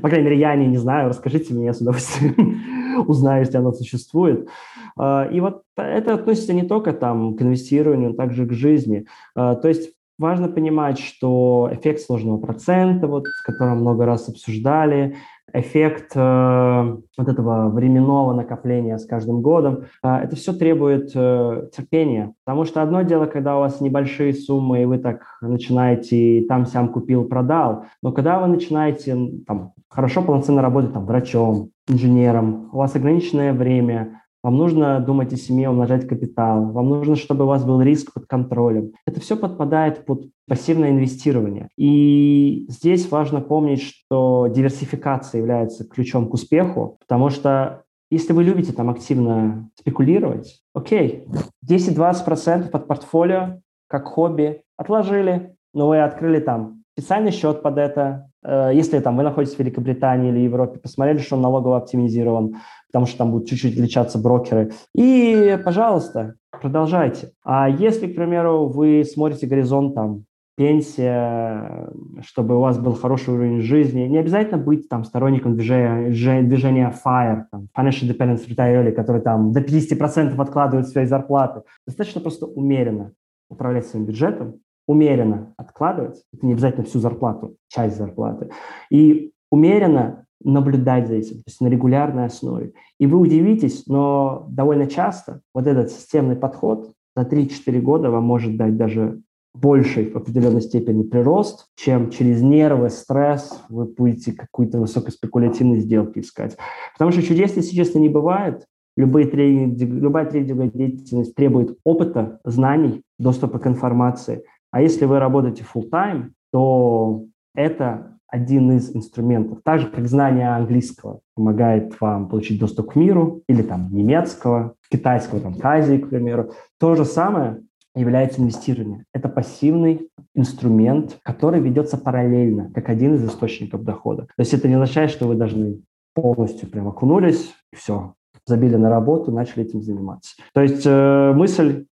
по крайней мере, я о ней не знаю, расскажите мне, я с удовольствием узнаю, если она существует. А, и вот это относится не только там, к инвестированию, но также к жизни. А, то есть важно понимать, что эффект сложного процента, вот, который много раз обсуждали, эффект э, вот этого временного накопления с каждым годом, э, это все требует э, терпения. Потому что одно дело, когда у вас небольшие суммы, и вы так начинаете там-сям купил, продал, но когда вы начинаете там, хорошо полноценно работать там, врачом, инженером, у вас ограниченное время, вам нужно думать о семье, умножать капитал, вам нужно, чтобы у вас был риск под контролем. Это все подпадает под пассивное инвестирование. И здесь важно помнить, что диверсификация является ключом к успеху, потому что если вы любите там активно спекулировать, окей, 10-20% под портфолио как хобби отложили, но вы открыли там специальный счет под это. Э, если там вы находитесь в Великобритании или Европе, посмотрели, что он налогово оптимизирован, потому что там будут чуть-чуть отличаться брокеры. И, пожалуйста, продолжайте. А если, к примеру, вы смотрите горизонт там пенсия, чтобы у вас был хороший уровень жизни. Не обязательно быть там сторонником движения, движения FIRE, там, Financial Independence Retire, который там до 50% откладывает своей зарплаты. Достаточно просто умеренно управлять своим бюджетом, умеренно откладывать, это не обязательно всю зарплату, часть зарплаты, и умеренно наблюдать за этим, то есть на регулярной основе. И вы удивитесь, но довольно часто вот этот системный подход за 3-4 года вам может дать даже больший в определенной степени прирост, чем через нервы, стресс вы будете какую-то высокоспекулятивную сделку искать. Потому что чудес, если честно, не бывает. Любые трейдинг, любая трейдинговая деятельность требует опыта, знаний, доступа к информации. А если вы работаете full time, то это один из инструментов. Так же, как знание английского помогает вам получить доступ к миру, или там немецкого, китайского, там, к Азии, к примеру. То же самое является инвестирование. Это пассивный инструмент, который ведется параллельно, как один из источников дохода. То есть это не означает, что вы должны полностью прям окунулись, и все, забили на работу, начали этим заниматься. То есть э, мысль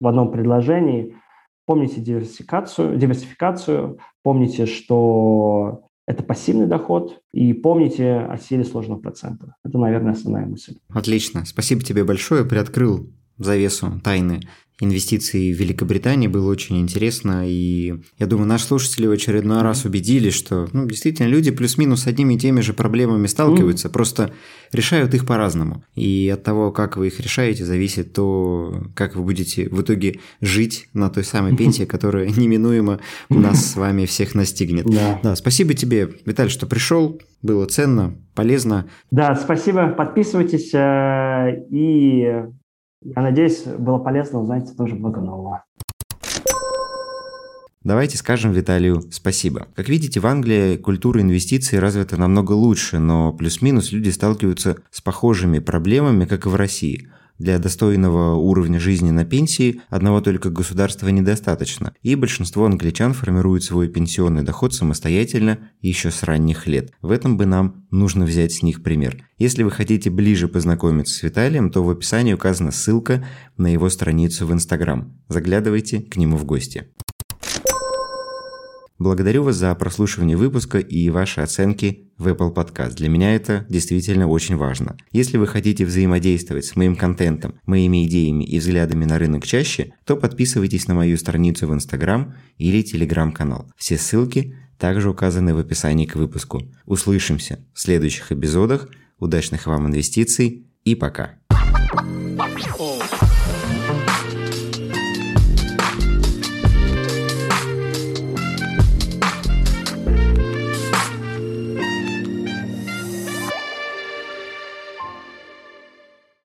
в одном предложении Помните диверсификацию, диверсификацию, помните, что это пассивный доход, и помните о силе сложного процента. Это, наверное, основная мысль. Отлично. Спасибо тебе большое. Приоткрыл завесу тайны инвестиций в Великобритании было очень интересно, и я думаю, наши слушатели в очередной раз убедились, что ну, действительно люди плюс-минус с одними и теми же проблемами сталкиваются, mm. просто решают их по-разному. И от того, как вы их решаете, зависит то, как вы будете в итоге жить на той самой пенсии, которая неминуемо нас с вами всех настигнет. Да. да, спасибо тебе, Виталий, что пришел, было ценно, полезно. Да, спасибо, подписывайтесь э, и я надеюсь, было полезно узнать тоже много нового. Давайте скажем Виталию спасибо. Как видите, в Англии культура инвестиций развита намного лучше, но плюс-минус люди сталкиваются с похожими проблемами, как и в России – для достойного уровня жизни на пенсии одного только государства недостаточно, и большинство англичан формируют свой пенсионный доход самостоятельно еще с ранних лет. В этом бы нам нужно взять с них пример. Если вы хотите ближе познакомиться с Виталием, то в описании указана ссылка на его страницу в Инстаграм. Заглядывайте к нему в гости. Благодарю вас за прослушивание выпуска и ваши оценки в Apple Podcast. Для меня это действительно очень важно. Если вы хотите взаимодействовать с моим контентом, моими идеями и взглядами на рынок чаще, то подписывайтесь на мою страницу в Instagram или Telegram-канал. Все ссылки также указаны в описании к выпуску. Услышимся в следующих эпизодах. Удачных вам инвестиций и пока. Oh.